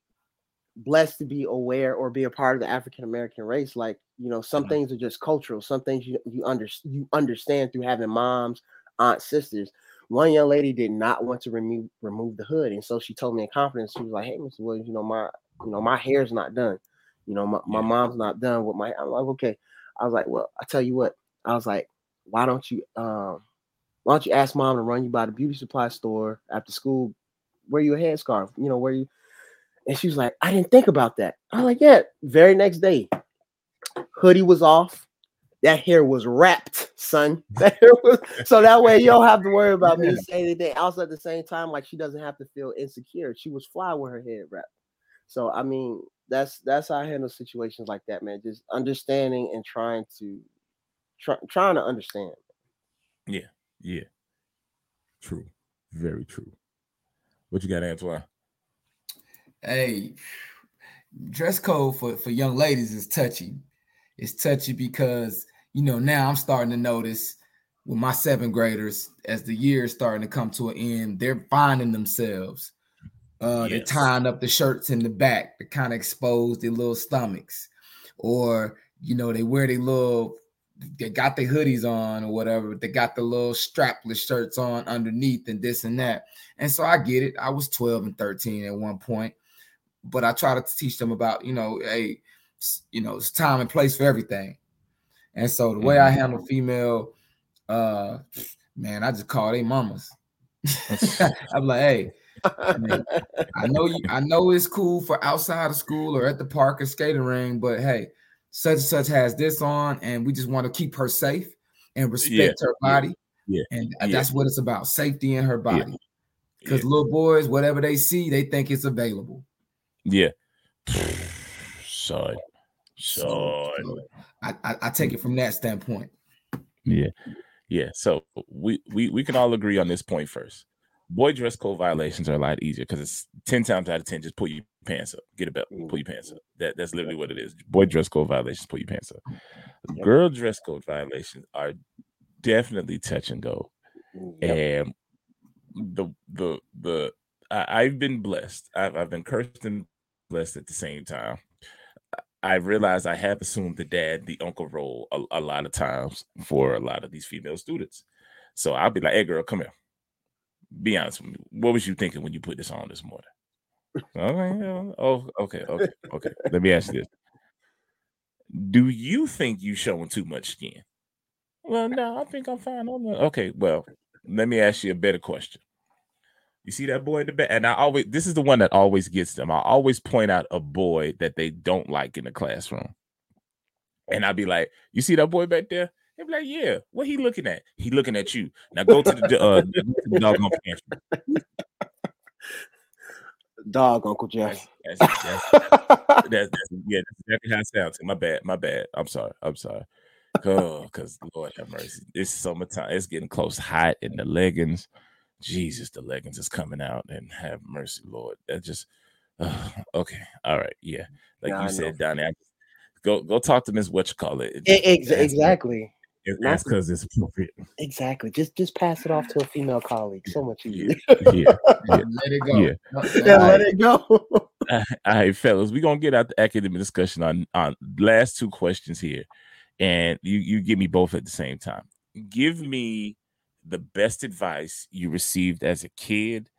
blessed to be aware or be a part of the african american race like you know some Mhm. things are just cultural some things you you under, you understand through having moms aunts sisters one young lady did not want to remove remove the hood, and so she told me in confidence, she was like, "Hey, Mr. Williams, you know my you know my hair's not done. You know my, my mom's not done with my." I'm like, "Okay." I was like, "Well, I tell you what." I was like, "Why don't you um why don't you ask mom to run you by the beauty supply store after school? Wear you a headscarf, you know, where you." And she was like, I didn't think about that. I was like, yeah. Very next day, hoodie was off. That hair was wrapped, son. That hair was so that way you don't have to worry about me saying anything. Also, at the same time, like she doesn't have to feel insecure. She was fly with her head wrapped. So I mean, that's that's how I handle situations like that, man. Just understanding and trying to try, trying to understand. Yeah, yeah. True. Very true. What you got, Antoine? Hey, dress code for, for young ladies is touchy. It's touchy because you know now I'm starting to notice with my seventh graders as the year is starting to come to an end, they're finding themselves. Uh, They're tying up the shirts in the back to kind of expose their little stomachs, or you know they wear their little they got their hoodies on or whatever, but they got the little strapless shirts on underneath and this and that. And so I get it. I was 12 and 13 at one point, but I try to teach them about, you know, hey, you know, it's time and place for everything. And so the way I handle female, uh, man, I just call they mamas. I'm like, hey, man, I know you, I know it's cool for outside of school or at the park or skating ring, but hey, such and such has this on, and we just want to keep her safe and respect her body. yeah, And yeah. that's what it's about safety in her body. Yeah. Because little boys, whatever they see, they think it's available. Yeah. Son. So, so I, I, I take it from that standpoint. Yeah. Yeah. So we, we we can all agree on this point first. Boy dress code violations are a lot easier because it's 10 times out of 10, just pull your pants up, get a belt, pull your pants up. That that's literally what it is. Boy dress code violations, pull your pants up. Girl dress code violations are definitely touch and go. Yep. And the the the I, I've been blessed. I've I've been cursed and blessed at the same time. I realize I have assumed the dad, the uncle role a, a lot of times for a lot of these female students. So I'll be like, "Hey, girl, come here. Be honest with me. What was you thinking when you put this on this morning?" Oh, okay, okay, okay. Let me ask you this: Do you think you showing too much skin? Well, no, I think I'm fine that. Okay, well, let me ask you a better question. You see that boy in the back? And I always this is the one that always gets them. I always point out a boy that they don't like in the classroom. And I'd be like, you see that boy back there? They'd be like, yeah, what he looking at? He looking at you. Now go to the uh the doggone pantry. Dog, Uncle Jeff. That's, that's, that's, that's yeah, that's exactly how it sounds. My bad, my bad. I'm sorry. I'm sorry. Oh, because Lord have mercy. It's summertime. It's getting close, hot in the leggings. Jesus, the leggings is coming out and have mercy, Lord. That just uh, okay. All right, yeah. Like Yeah, I you know. said, Donny, I, go go talk to Miss what you call it. Ex- exactly. Ask because it's appropriate. Exactly. Just just pass it off to a female colleague. So much easier. Yeah, Let it go. Yeah. Yeah, All let it go. all right, fellas, we're gonna get out the academic discussion on on last two questions here, and you you give me both at the same time. Give me the best advice you received as a kid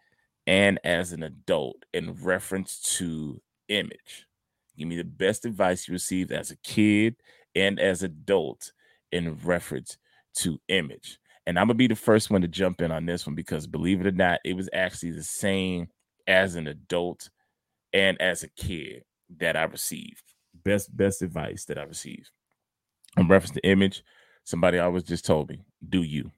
and as an adult in reference to image. Give me the best advice you received as a kid and as adult in reference to image. And I'm gonna be the first one to jump in on this one because believe it or not, it was actually the same as an adult and as a kid that I received. Best best advice that I received. In reference to image, somebody always just told me, do you.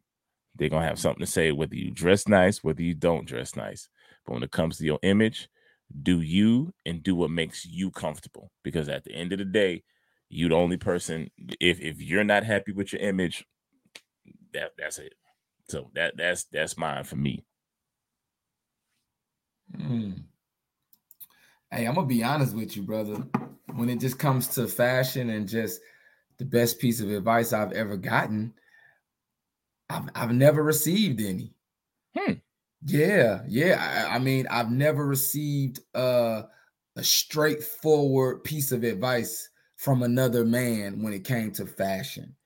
They're gonna have something to say whether you dress nice, whether you don't dress nice. But when it comes to your image, do you and do what makes you comfortable. Because at the end of the day, you the only person. If if you're not happy with your image, that that's it. So that that's that's mine for me. Mm. Hey, I'm gonna be honest with you, brother. When it just comes to fashion and just the best piece of advice I've ever gotten, I've I've never received any. Hmm. Yeah, yeah. I, I mean, I've never received uh, a straightforward piece of advice from another man when it came to fashion.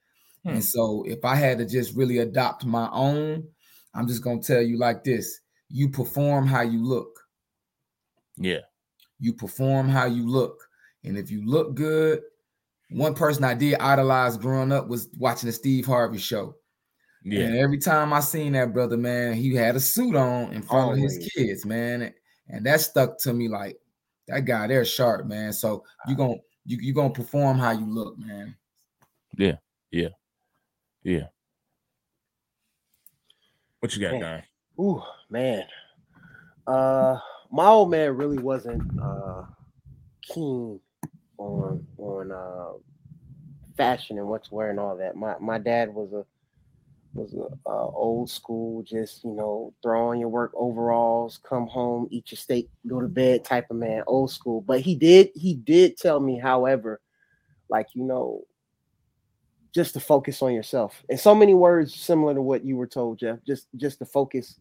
Hmm. And so, if I had to just really adopt my own, I'm just gonna tell you like this: you perform how you look Yeah. you perform how you look. And if you look good, one person I did idolize growing up was watching the Steve Harvey show. Yeah. And every time I seen that brother, man, he had a suit on in front of his kids, man. And that stuck to me like that guy, they're sharp, man. So you gonna you you gonna perform how you look, man. Yeah. Yeah, yeah. What you got, Man. Don? Ooh, man. Uh my old man really wasn't uh keen on on uh fashion and what's wearing all that. My my dad was a was a uh, old school, just you know, throw on your work overalls, come home, eat your steak, go to bed type of man, old school. But he did he did tell me, however, like you know, just to focus on yourself. And so many words similar to what you were told, Jeff. Just just to focus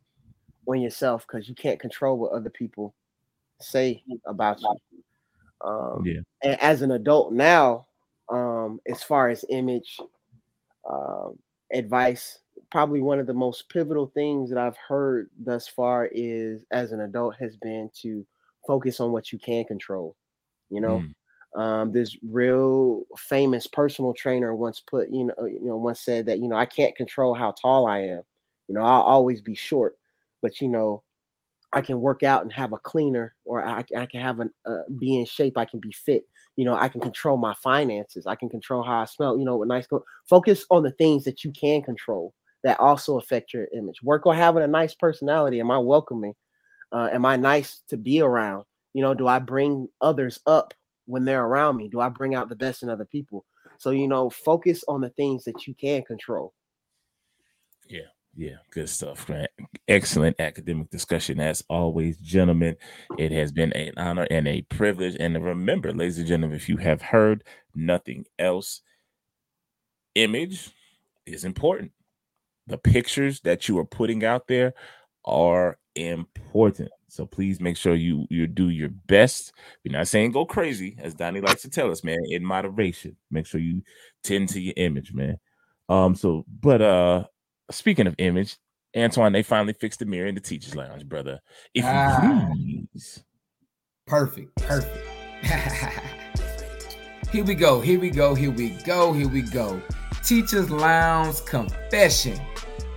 on yourself because you can't control what other people say about you. Um, Yeah. And as an adult now, um, as far as image, um, advice, probably one of the most pivotal things that I've heard thus far is as an adult has been to focus on what you can control. You know, Mm. um, this real famous personal trainer once put, you know, you know, once said that, you know, I can't control how tall I am. You know, I'll always be short, but you know, I can work out and have a cleaner, or I, I can have an uh, be in shape. I can be fit. You know, I can control my finances. I can control how I smell. You know, with nice clothes. Focus on the things that you can control that also affect your image. Work on having a nice personality. Am I welcoming? Uh, am I nice to be around? You know, do I bring others up when they're around me? Do I bring out the best in other people? So, you know, focus on the things that you can control. Yeah, Yeah, good stuff, Grant. Excellent academic discussion as always, gentlemen. It has been an honor and a privilege. And remember, ladies and gentlemen, if you have heard nothing else, image is important. The pictures that you are putting out there are important. So please make sure you you do your best. We're not saying go crazy, as Donny likes to tell us, man, in moderation. Make sure you tend to your image, man. Um, so but uh speaking of image, Antoine, they finally fixed the mirror in the teachers' lounge, brother. If you Ah. please. Perfect. Perfect. here we go. Here we go. Here we go. Here we go. Teachers Lounge Confession.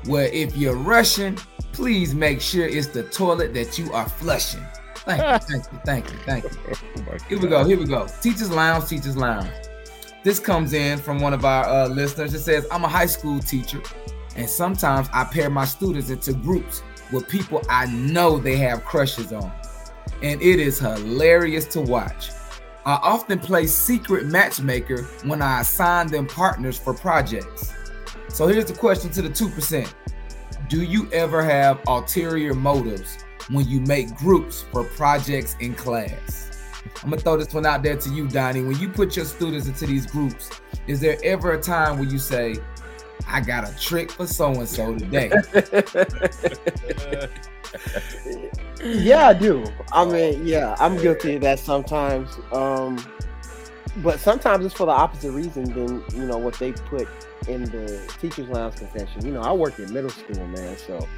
Where if you're rushing, please make sure it's the toilet that you are flushing. Thank you. Thank you. Thank you. Thank you. Oh Here we go. Here we go. Teachers Lounge, Teachers Lounge. This comes in from one of our uh, listeners. It says, I'm a high school teacher, and sometimes I pair my students into groups with people I know they have crushes on. And it is hilarious to watch. I often play secret matchmaker when I assign them partners for projects. So here's the question to the 2%. Do you ever have ulterior motives when you make groups for projects in class? I'm gonna throw this one out there to you, Donny. When you put your students into these groups, is there ever a time where you say, I got a trick for so and so today? yeah, I do. I mean, yeah, I'm guilty of that sometimes. Um, but sometimes it's for the opposite reason than you know what they put in the teachers' lounge confession. You know, I work in middle school, man, so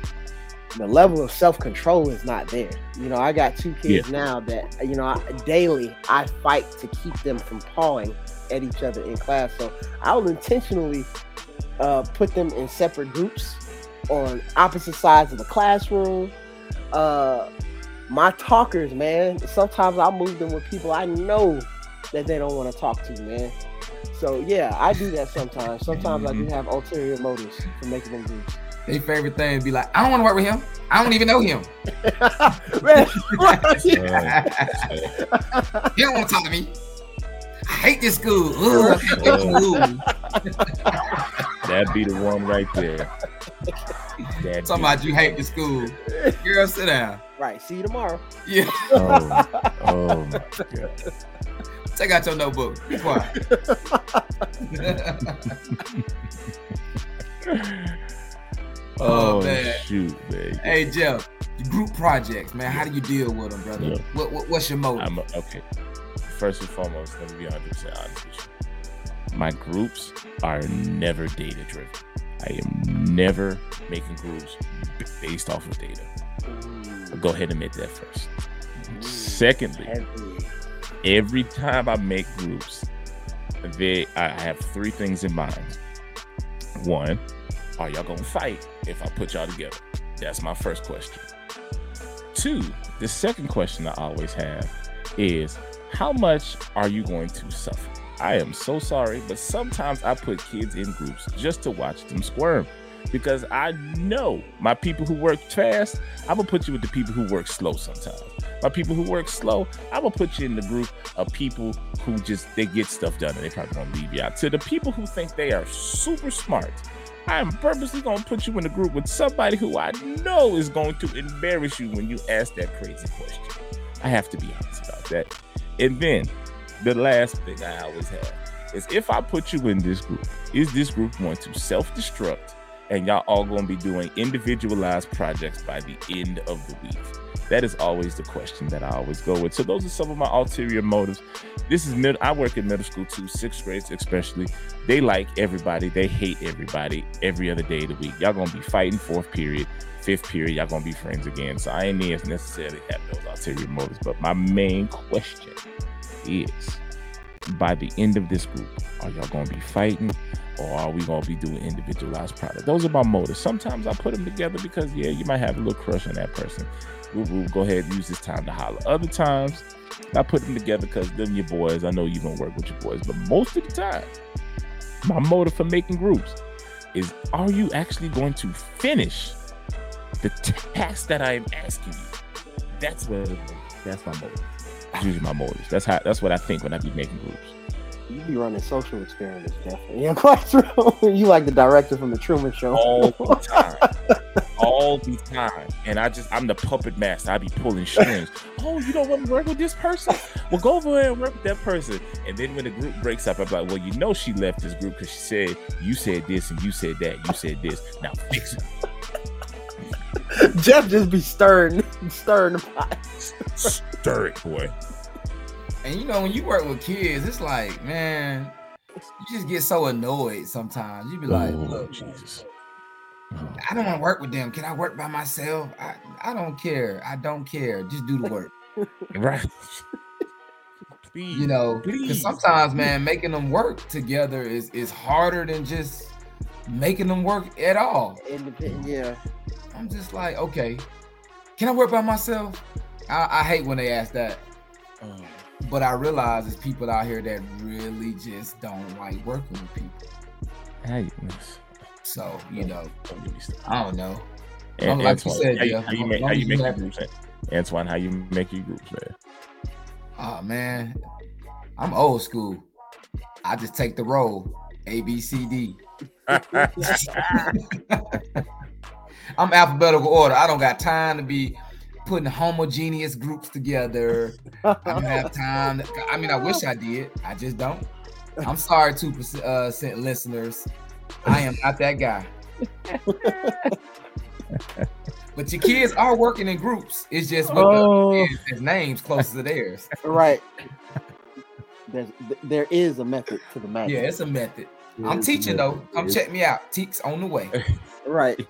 the level of self control is not there. You know, I got two kids now that you know I, daily I fight to keep them from pawing at each other in class. So I'll intentionally uh, put them in separate groups on opposite sides of the classroom. Uh, my talkers, man. Sometimes I'll move them with people I know that they don't want to talk to, man. So yeah, I do that sometimes. Sometimes I do mm-hmm. have ulterior motives for making them groups. Their favorite thing would be like, I don't want to work with him. I don't even know him. Man, he don't want to talk to me. I hate this school. Ugh, hate this school. That'd be the one right there. That'd Talking about you hate the school. Girl, sit down. right. See you tomorrow. Yeah. Oh, oh my god. Take out your notebook. Be quiet. Oh, Oh, man. shoot, man. hey Jeff, group projects, man. How do you deal with them, brother? Yeah. What, what what's your motive? I'm okay. First and foremost, let me be 100 percent honest with you. My groups are never data driven. I am never making groups based off of data. So go ahead and admit that first. Secondly, Heavy. Every time I make groups, they I have three things in mind. One, are y'all gonna fight if I put y'all together? That's my first question. Two, the second question I always have is how much are you going to suffer? I am so sorry, but sometimes I put kids in groups just to watch them squirm because I know my people who work fast, I'm gonna put you with the people who work slow sometimes. My people who work slow, I'm gonna put you in the group of people who just they get stuff done and they probably gonna leave you out. To the people who think they are super smart, I am purposely gonna put you in a group with somebody who I know is going to embarrass you when you ask that crazy question. I have to be honest about that. And then the last thing I always have is if I put you in this group, is this group going to self-destruct and y'all all going to be doing individualized projects by the end of the week? That is always the question that I always go with. So those are some of my ulterior motives. This is. I work in middle school too, sixth grades especially. They like everybody. They hate everybody every other day of the week. Y'all gonna be fighting fourth period, fifth period. Y'all gonna be friends again. So I ain't necessarily have those ulterior motives. But my main question is, by the end of this group, are y'all gonna be fighting? Or are we gonna be doing individualized product? Those are my motives. Sometimes I put them together because yeah, you might have a little crush on that person we'll, we'll go ahead and use this time to holler. Other times, I put them together because them your boys. I know you're gonna work with your boys, but most of the time, my motive for making groups is: Are you actually going to finish the task that I am asking you? That's what. That's my motive. That's usually my motives. That's how. That's what I think when I be making groups. You be running social experiments, definitely. Yeah, quite true. you like the director from the Truman Show. all the time, all the time. And I just, I'm the puppet master. I be pulling strings. Oh, you don't want to work with this person? Well, go over there and work with that person. And then when the group breaks up, I'm like, well, you know, she left this group because she said you said this and you said that. You said this. Now fix it. Jeff just be stirring, stirring the pot. Stir it, boy. And you know, when you work with kids, it's like, man, you just get so annoyed sometimes. You be like, Oh, look, Jesus. I don't want to work with them. Can I work by myself? I, I don't care. I don't care. Just do the work. Right. Please. You know, because sometimes, man, making them work together is is harder than just making them work at all. Independent, yeah. I'm just like, okay, can I work by myself? I, I hate when they ask that, Um, but I realize there's people out here that really just don't like working with people. hey, So you know, don't get me started. I don't know. And, like you Antoine, said, how you, Jeff, how you make, long how as you you make your groups, man? Antoine, how you make your groups, man? Oh man, I'm old school. I just take the roll. A B C D. I'm alphabetical order. I don't got time to be putting homogeneous groups together. I don't have time. to- I mean, I wish I did. I just don't. I'm sorry, two percent uh, cent listeners. I am not that guy. but your kids are working in groups. It's just with Oh. the names close to theirs. Right. There's, there is a method to the math. Yeah, it's a method. There I'm is a teaching though. Come check me out. Teeks on the way. Right.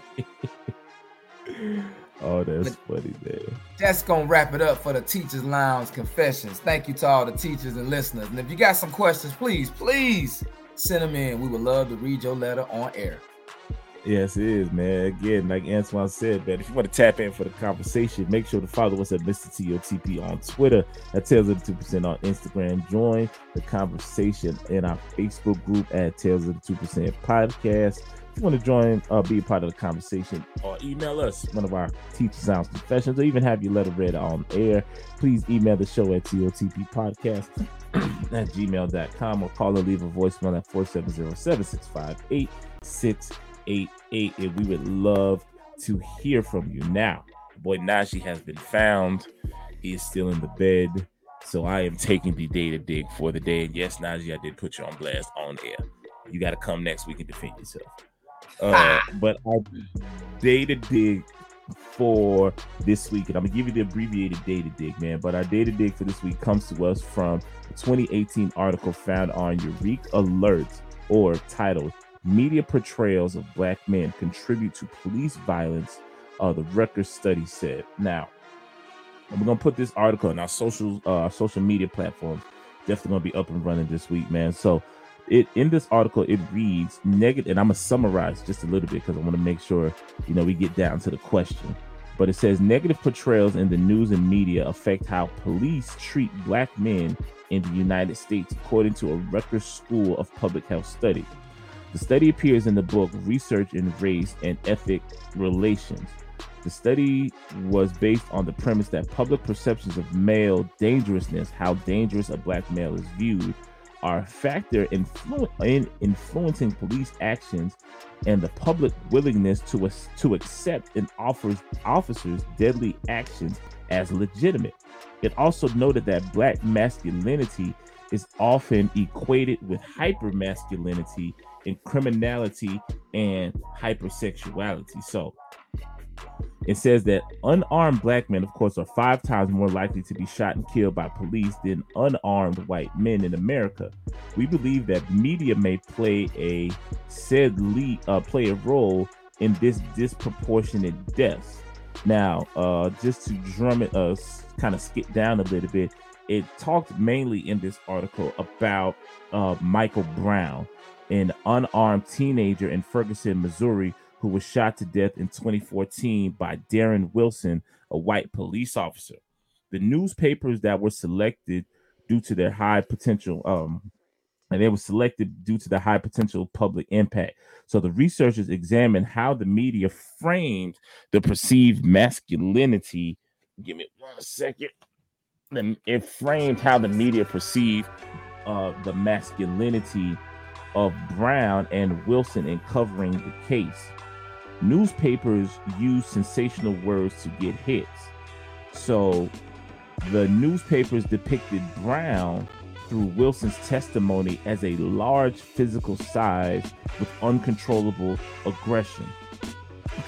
oh, that's funny, man. That's gonna wrap it up for the Teachers Lounge Confessions. Thank you to all the teachers and listeners. And if you got some questions, please, please send them in. We would love to read your letter on air. Yes, it is, man. Again, like Antoine said, man, if you want to tap in for the conversation, make sure to follow us at Mr. TOTP on Twitter, at Tales of the 2% on Instagram. Join the conversation in our Facebook group at Tales of the 2% podcast. You want to join, uh, be a part of the conversation, or email us one of our Teachers Lounge Confessions, or even have your letter read on air, please email the show at TOTP podcast at gmail.com or call or leave a voicemail at 470 7658 688 and we would love to hear from you. Now boy Nagi has been found. He is still in the bed. So i am taking the day to dig for the day. And yes Nagi, i did put you on blast on air. You got to come next. Week and defend yourself uh, but our data dig for this week and i'm gonna give you the abbreviated data dig man but our data dig for this week comes to us from a 2018 article found on Eureka Alerts or titled Media Portrayals of Black Men Contribute to Police Violence, uh, the Rutgers study said. Now, we're gonna put this article on our social uh, social media platforms. Definitely gonna be up and running this week, man. So it in this article it reads negative, and I'm gonna summarize just a little bit because I want to make sure you know we get down to the question. But it says negative portrayals in the news and media affect how police treat black men in the United States, according to a Rutgers School of Public Health study. The study appears in the book Research in Race and Ethnic Relations. The study was based on the premise that public perceptions of male dangerousness, how dangerous a black male is viewed, are a factor influ- in influencing police actions and the public willingness to to accept and offers officers deadly actions as legitimate. It also noted that black masculinity is often equated with hypermasculinity and criminality and hypersexuality. So it says that unarmed black men, of course, are five times more likely to be shot and killed by police than unarmed white men in America. We believe that media may play a said lead, uh, play a role in this disproportionate deaths. Now, uh, just to drum it, uh, kind of skip down a little bit, it talked mainly in this article about uh, Michael Brown, an unarmed teenager in Ferguson, Missouri, who was shot to death in 2014 by Darren Wilson, a white police officer. The newspapers that were selected due to their high potential, um, and they were selected due to the high potential public impact. So the researchers examined how the media framed the perceived masculinity. Give me one second. It framed how the media perceived uh, the masculinity of Brown and Wilson in covering the case newspapers use sensational words to get hits. So the newspapers depicted Brown through Wilson's testimony as a large physical size with uncontrollable aggression.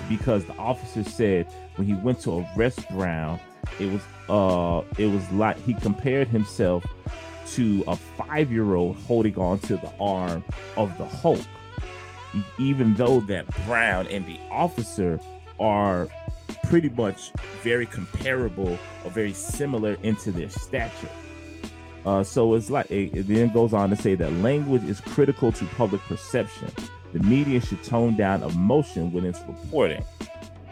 Because the officer said when he went to arrest Brown, it was uh it was like he compared himself to a five-year-old holding on to the arm of the Hulk even though that Brown and the officer are pretty much very comparable or very similar into their stature. Uh, so it's like it, it then goes on to say that language is critical to public perception. The media should tone down emotion when it's reporting.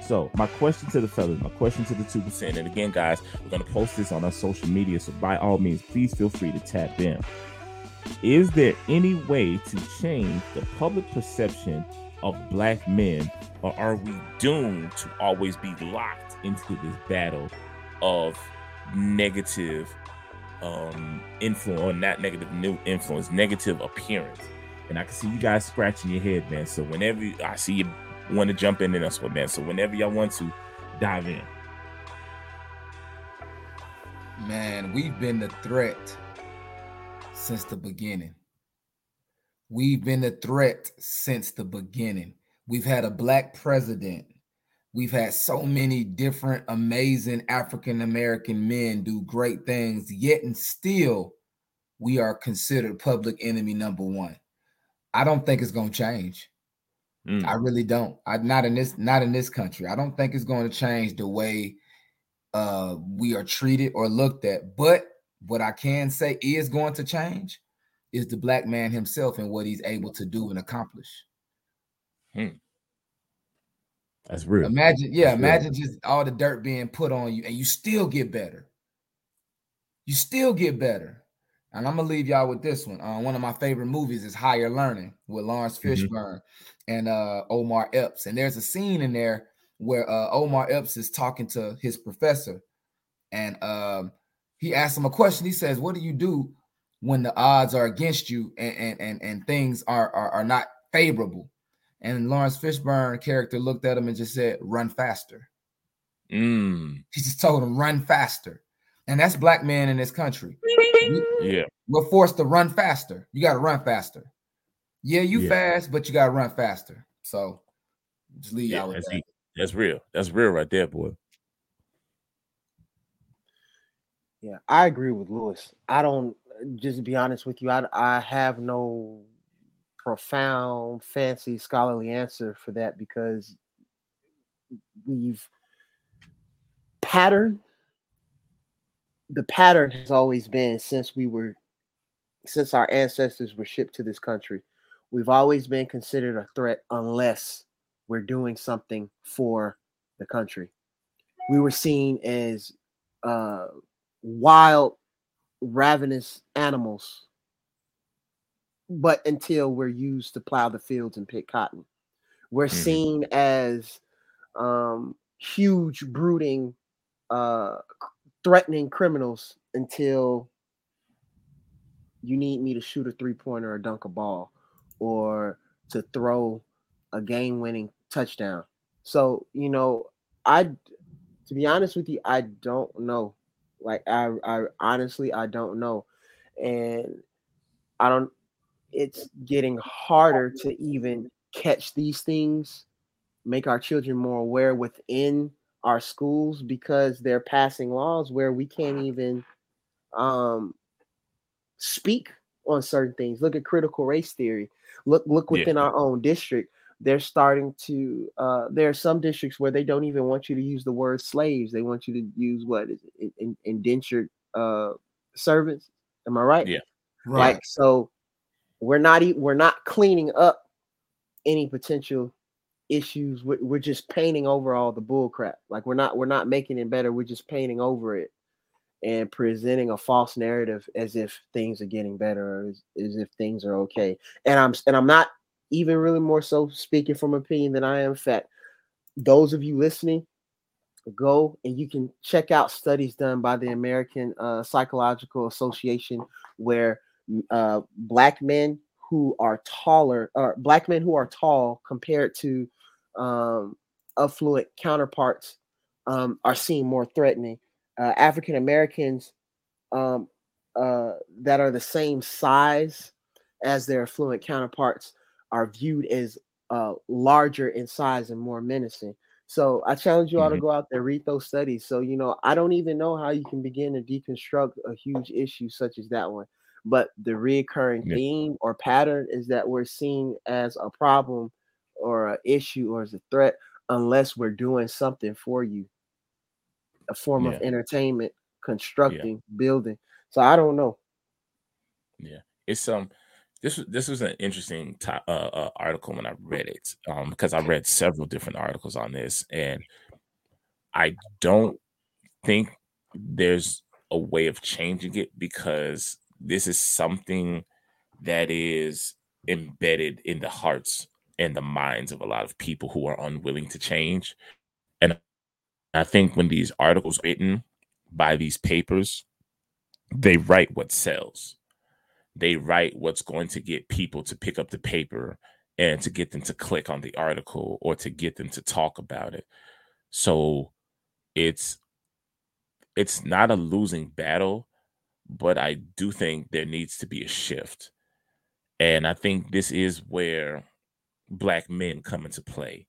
So my question to the fellas, my question to the two percent, and again, guys, we're gonna post this on our social media. So by all means, please feel free to tap in. Is there any way to change the public perception of black men, or are we doomed to always be locked into this battle of negative um influence or not negative new influence, negative appearance? And I can see you guys scratching your head, man. So whenever you, I see you want to jump in, and that's what, man. So whenever y'all want to dive in. Man, we've been the threat since the beginning. We've been a threat since the beginning. We've had a black president. We've had so many different amazing African American men do great things, yet and still we are considered public enemy number one. I don't think it's going to change. Mm. I really don't. I not in this not in this country. I don't think it's going to change the way uh we are treated or looked at. But what I can say is going to change is the black man himself and what he's able to do and accomplish. That's real. Imagine, yeah, That's real. imagine just all the dirt being put on you and you still get better. You still get better. And I'm gonna leave y'all with this one. Uh, one of my favorite movies is Higher Learning with Laurence Mhm. Fishburne and uh, Omar Epps. And there's a scene in there where uh, Omar Epps is talking to his professor, and um, he asks him a question. He says, "What do you do when the odds are against you and and and, and things are, are are not favorable?" And Laurence Fishburne character looked at him and just said, "Run faster." Mm. He just told him, "Run faster," and that's black men in this country. Yeah. we're forced to run faster. You got to run faster. Yeah, you Yeah. fast, but you got to run faster. So just leave Yeah, y'all with that's, that. that's real. That's real right there, boy. Yeah, I agree with Lewis. I don't just to be honest with you. I I have no profound, fancy, scholarly answer for that because we've pattern. The pattern has always been since we were, since our ancestors were shipped to this country, we've always been considered a threat unless we're doing something for the country. we were seen as uh, wild, ravenous animals. But until we're used to plow the fields and pick cotton, we're Mhm. seen as um, huge, brooding, uh, threatening criminals until you need me to shoot a three pointer or dunk a ball or to throw a game winning touchdown. So, you know, I, to be honest with you, I don't know. Like, I, I honestly, I don't know. And I don't, it's getting harder to even catch these things, make our children more aware within our schools because they're passing laws where we can't even um speak on certain things. Look at critical race theory. Look look Yeah. within our own district. They're starting to uh there are some districts where they don't even want you to use the word slaves. They want you to use what is it, in, in, indentured uh servants. Am I right? Yeah. Like so we're not we're not cleaning up any potential issues. We're, we're just painting over all the bull crap. Like we're not we're not making it better. We're just painting over it and presenting a false narrative as if things are getting better as, as if things are okay. And I'm and I'm not even really more so speaking from opinion than I am fact. Those of you listening, go and you can check out studies done by the American uh, Psychological Association where uh, black men who are taller or black men who are tall compared to um, affluent counterparts um, are seen more threatening. Uh, African Americans um, uh, that are the same size as their affluent counterparts are viewed as uh, larger in size and more menacing. So I challenge you all to Mhm. go out there, read those studies. So, you know, I don't even know how you can begin to deconstruct a huge issue such as that one. But the reoccurring Yeah. theme or pattern is that we're seen as a problem or an issue or as a threat unless we're doing something for you, a form of entertainment, constructing, building. So I don't know. Yeah. It's um this this was an interesting to, uh, uh, article when I read it um because I read several different articles on this and I don't think there's a way of changing it because this is something that is embedded in the hearts and the minds of a lot of people who are unwilling to change. And I think when these articles written by these papers they write what sells they write what's going to get people to pick up the paper and to get them to click on the article or to get them to talk about it. So it's it's not a losing battle, but I do think there needs to be a shift. And I think this is where black men come into play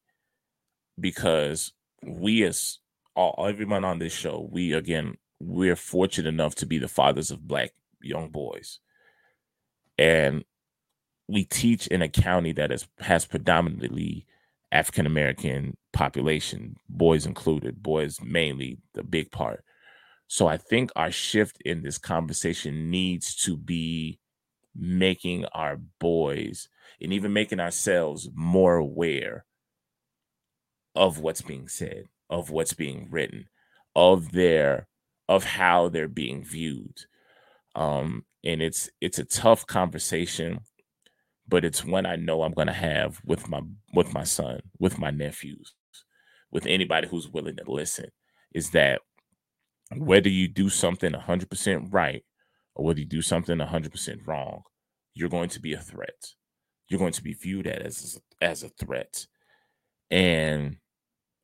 because we as all everyone on this show, we again, we're fortunate enough to be the fathers of black young boys and we teach in a county that is has predominantly African American population, boys included, boys mainly the big part. So I think our shift in this conversation needs to be making our boys and even making ourselves more aware of what's being said, of what's being written, of their of how they're being viewed um and it's it's a tough conversation but it's one i know i'm going to have with my with my son with my nephews with anybody who's willing to listen is that whether you do something 100% right or whether you do something 100% wrong you're going to be a threat. You're going to be viewed as as a threat. And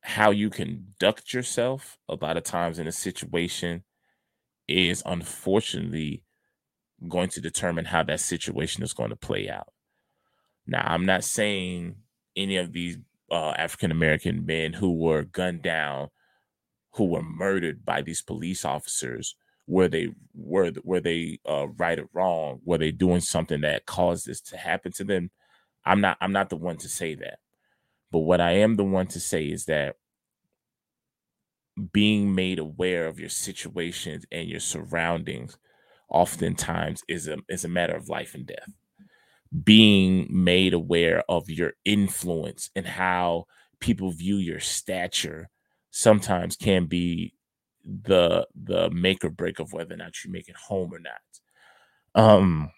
how you conduct yourself a lot of times in a situation is unfortunately going to determine how that situation is going to play out. Now, I'm not saying any of these uh, African American men who were gunned down, who were murdered by these police officers, were they were were they uh, right or wrong? Were they doing something that caused this to happen to them? I'm not. I'm not the one to say that. But what I am the one to say is that being made aware of your situations and your surroundings oftentimes is a is a matter of life and death. Being made aware of your influence and how people view your stature sometimes can be the the make or break of whether or not you make it home or not. Um,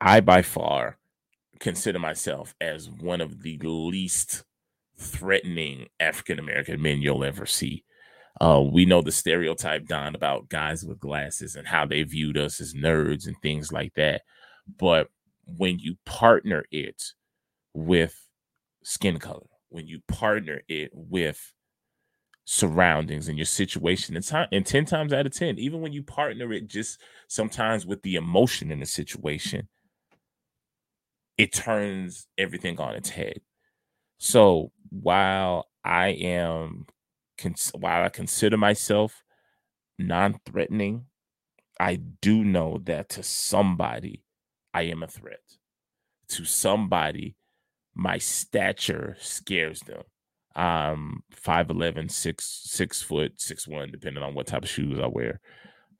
I by far consider myself as one of the least threatening African American men you'll ever see. Uh, we know the stereotype, Don, about guys with glasses and how they viewed us as nerds and things like that. But when you partner it with skin color, when you partner it with surroundings and your situation, and, time, and 10 times out of 10, even when you partner it just sometimes with the emotion in the situation, it turns everything on its head. So while I am, cons- while I consider myself non-threatening, I do know that to somebody, I am a threat. To somebody, my stature scares them. Um, 5'11, 6, 6 foot, 6 1, depending on what type of shoes I wear.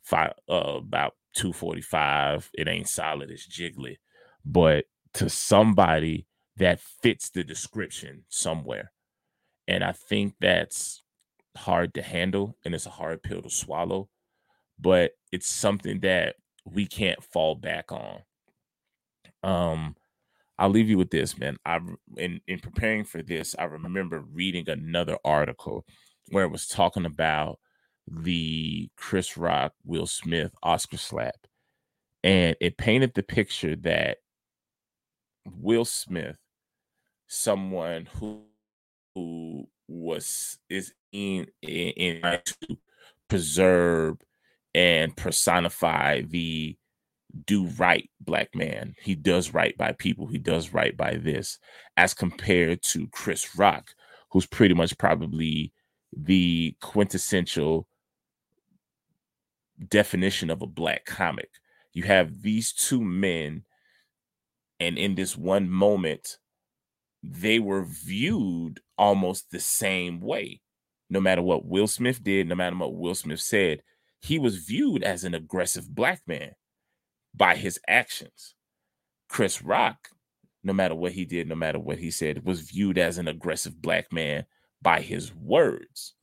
Five uh about 245. It ain't solid, it's jiggly. But to somebody that fits the description somewhere. And I think that's hard to handle and it's a hard pill to swallow, but it's something that we can't fall back on. Um, I'll leave you with this, man. I in in preparing for this, I remember reading another article where it was talking about the Chris Rock, Will Smith Oscar slap. And it painted the picture that Will Smith, someone who who was is in in, in to preserve and personify the do right black man. He does right by people. He does right by this, as compared to Chris Rock, who's pretty much probably the quintessential definition of a black comic. You have these two men, and in this one moment, they were viewed almost the same way. No matter what Will Smith did, no matter what Will Smith said, he was viewed as an aggressive black man by his actions. Chris Rock, no matter what he did, no matter what he said, was viewed as an aggressive black man by his words.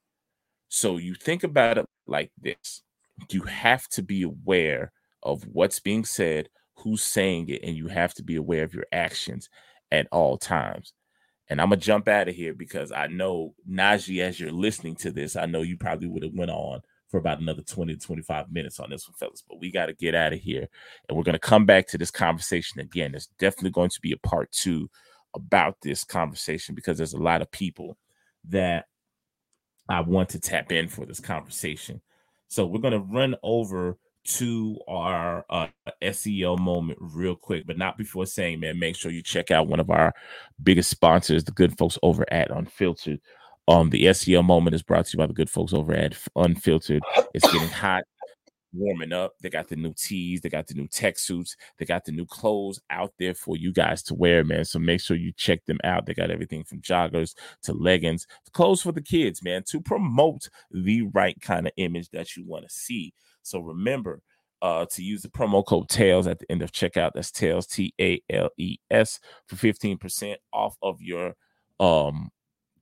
So you think about it like this you have to be aware of what's being said, who's saying it, and you have to be aware of your actions at all times. And I'm gonna jump out of here because I know Nagi, as you're listening to this, I know you probably would have went on for about another 20 to 25 minutes on this one, fellas. But we got to get out of here. And we're going to come back to this conversation again. There's definitely going to be a part two about this conversation because there's a lot of people that I want to tap in for this conversation. So we're going to run over to our uh, SEL moment real quick, but not before saying, man, make sure you check out one of our biggest sponsors, the good folks over at Unfiltered. Um, the SEL moment is brought to you by the good folks over at Unfiltered. It's getting hot, warming up. They got the new tees, they got the new tech suits, they got the new clothes out there for you guys to wear, man. So make sure you check them out. They got everything from joggers to leggings, clothes for the kids, man, to promote the right kind of image that you want to see. So remember, uh, to use the promo code TALES at the end of checkout. That's TALES, T A L E S, for 15% off of your um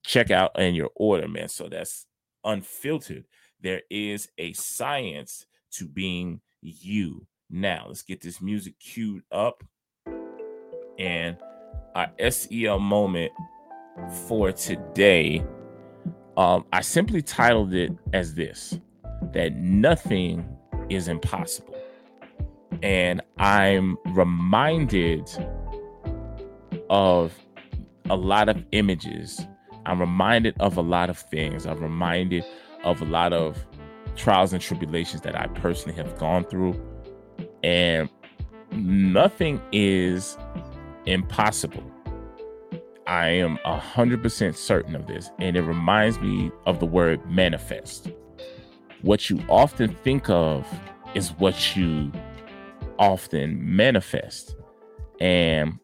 checkout and your order, man. So that's unfiltered. There is a science to being you. Now, let's get this music queued up. And our SEL moment for today, um, I simply titled it as this that nothing is impossible. And I'm reminded of a lot of images. I'm reminded of a lot of things. I'm reminded of a lot of trials and tribulations that I personally have gone through. And nothing is impossible. I am 100% certain of this. And it reminds me of the word manifest. What you often think of is what you often manifest. And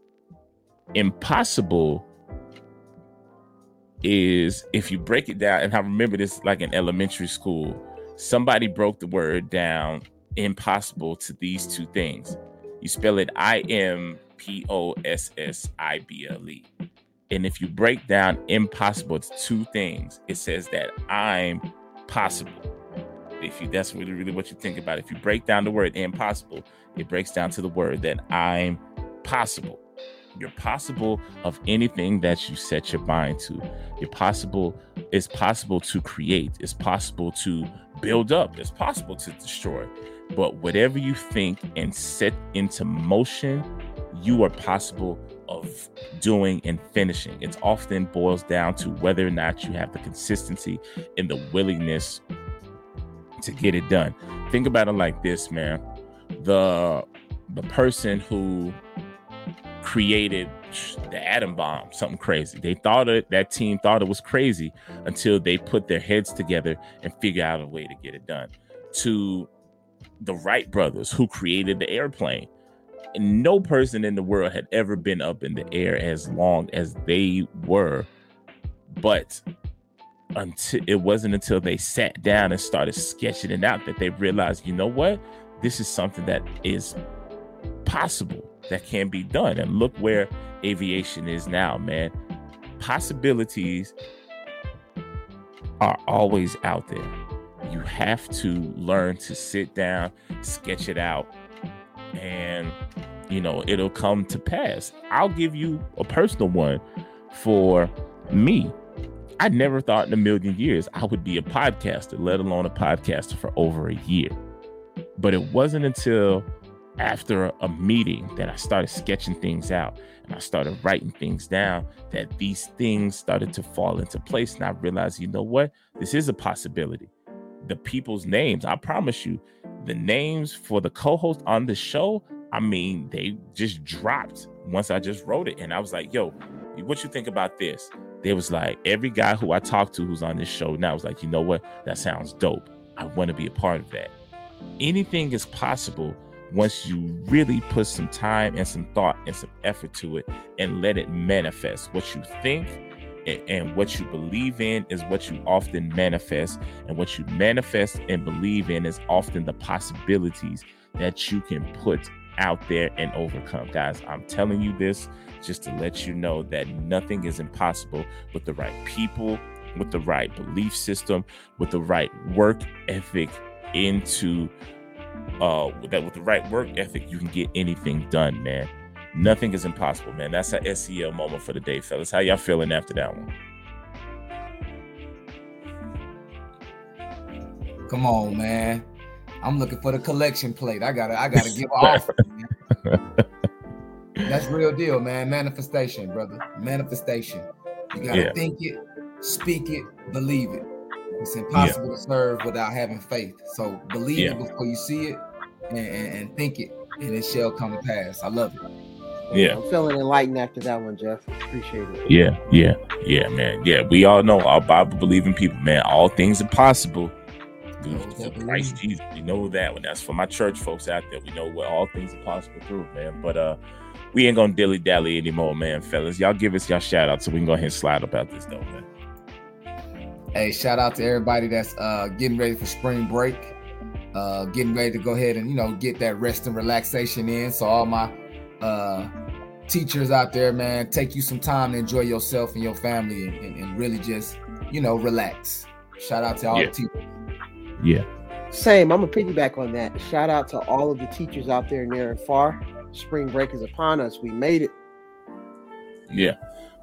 impossible is if you break it down, and I remember this like in elementary school, somebody broke the word down impossible to these two things. You spell it I M P O S S I B L E. And if you break down impossible to two things, it says that I'm possible. If you that's really, really what you think about. If you break down the word impossible, it breaks down to the word that I'm possible. You're possible of anything that you set your mind to. You're possible, it's possible to create, it's possible to build up, it's possible to destroy. But whatever you think and set into motion, you are possible of doing and finishing. It often boils down to whether or not you have the consistency and the willingness to get it done. Think about it like this, man. The the person who created the atom bomb, something crazy. They thought it that team thought it was crazy until they put their heads together and figure out a way to get it done. To the Wright brothers who created the airplane. And no person in the world had ever been up in the air as long as they were. But until it wasn't until they sat down and started sketching it out that they realized, you know what? This is something that is possible that can be done. And look where aviation is now, man. Possibilities are always out there. You have to learn to sit down, sketch it out, and you know, it'll come to pass. I'll give you a personal one for me. I never thought in a million years I would be a podcaster, let alone a podcaster for over a year. But it wasn't until after a meeting that I started sketching things out and I started writing things down that these things started to fall into place. And I realized, you know what? This is a possibility. The people's names, I promise you, the names for the co host on the show, I mean, they just dropped once I just wrote it. And I was like, yo, what you think about this? There was like every guy who I talked to who's on this show now was like, you know what? That sounds dope. I want to be a part of that. Anything is possible once you really put some time and some thought and some effort to it and let it manifest what you think and, and, what you believe in is what you often manifest and what you manifest and believe in is often the possibilities that you can put out there and overcome. Guys i'm telling you this just to let you know that nothing is impossible with the right people with the right belief system with the right work ethic into uh that with the right work ethic you can get anything done man. Nothing is impossible man. That's a sel moment for the day fellas. How y'all feeling after that one? Come on man i'm looking for the collection plate i gotta i gotta give off that's real deal man manifestation brother manifestation you gotta Yeah. think it speak it believe it it's impossible to serve without having faith. So believe Yeah. it before you see it and, and, and think it, and it shall come to pass. I love it. yeah I'm feeling enlightened after that one, Jeff. Appreciate it. yeah yeah yeah man yeah we all know our bible believing people man all things are possible Those that through Christ. Jesus. We know that one. That's for my church folks out there. We know what all things are possible through, man. But uh we ain't gonna dilly dally anymore, man, fellas. Y'all give us y'all shout out so we can go ahead and slide about this though, man. Hey, shout out to everybody that's uh, getting ready for spring break, uh, getting ready to go ahead and you know get that rest and relaxation in. So all my uh, teachers out there, man, take you some time to enjoy yourself and your family, and, and, and really just you know relax. Shout out to all Yeah. the teachers. Yeah. Same. I'm gonna piggyback on that. Shout out to all of the teachers out there near and far. Spring break is upon us. We made it. Yeah,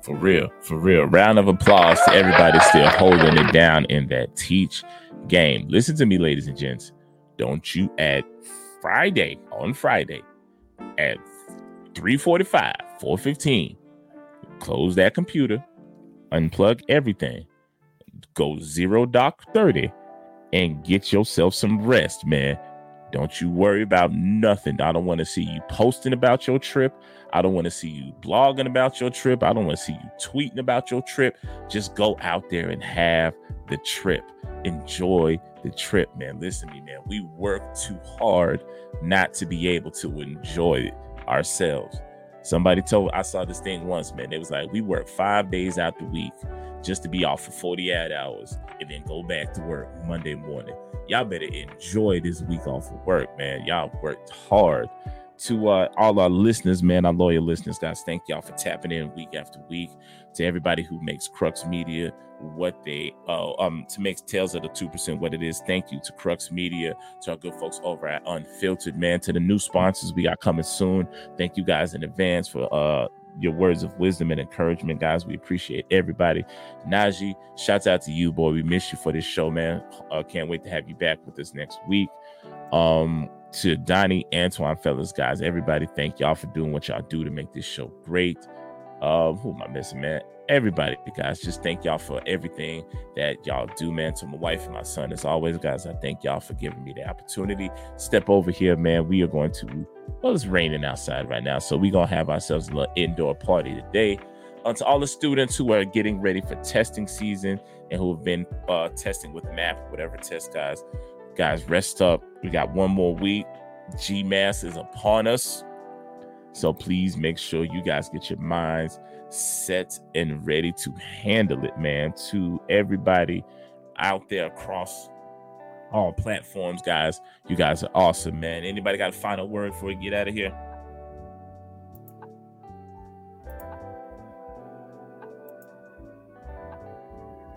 for real, for real. Round of applause to everybody still holding it down in that teach game. Listen to me, ladies and gents. Don't you at Friday on Friday at 345, 415, close that computer, unplug everything, go zero dark 30, and get yourself some rest, man. Don't you worry about nothing. I don't want to see you posting about your trip. I don't want to see you blogging about your trip. I don't want to see you tweeting about your trip. Just go out there and have the trip. Enjoy the trip, man. Listen to me, man. We work too hard not to be able to enjoy it ourselves. Somebody told I saw this thing once, man. It was like we work five days out the week just to be off for 48 hours and then go back to work Monday morning. Y'all better enjoy this week off of work, man. Y'all worked hard to uh, all our listeners, man, our loyal listeners, guys. Thank y'all for tapping in week after week. To everybody who makes Crux Media what they uh, um to make Tales of the Two Percent what it is. Thank you to Crux Media, to our good folks over at Unfiltered, man. To the new sponsors we got coming soon. Thank you guys in advance for uh your words of wisdom and encouragement, guys. We appreciate everybody. Nagi, shouts out to you, boy. We miss you for this show, man. Uh, can't wait to have you back with us next week. Um, to Donny, Antoine, fellas, guys, everybody, thank y'all for doing what y'all do to make this show great. Uh, who am I missing, man? Everybody, guys, just thank y'all for everything that y'all do, man. To my wife and my son, as always, guys, I thank y'all for giving me the opportunity. Step over here, man. We are going to, well, it's raining outside right now, so we're gonna have ourselves a little indoor party today. Uh, to all the students who are getting ready for testing season and who have been uh, testing with MAP, whatever test, guys, guys, rest up. We got one more week. GMAS is upon us. So please make sure you guys get your minds set and ready to handle it, man. To everybody out there across all platforms, guys, you guys are awesome, man. Anybody got a final word before we get out of here?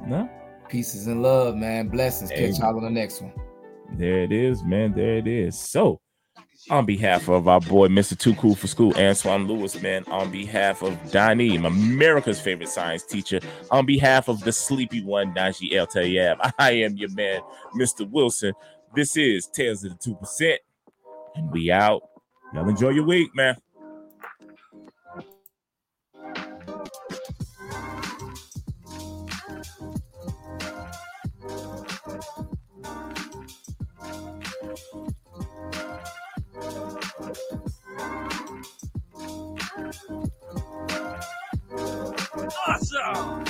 No? Pieces and love, man. Blessings. Catch y'all on the next one. There it is, man. There it is. So, on behalf of our boy, Mr. Too Cool for School, Antoine Lewis, man, on behalf of Donny, America's favorite science teacher, on behalf of the sleepy one, Nagi El Tayab, I am your man, Mr. Wilson. This is Tales of the 2%, and we out. Y'all enjoy your week, man. awesome.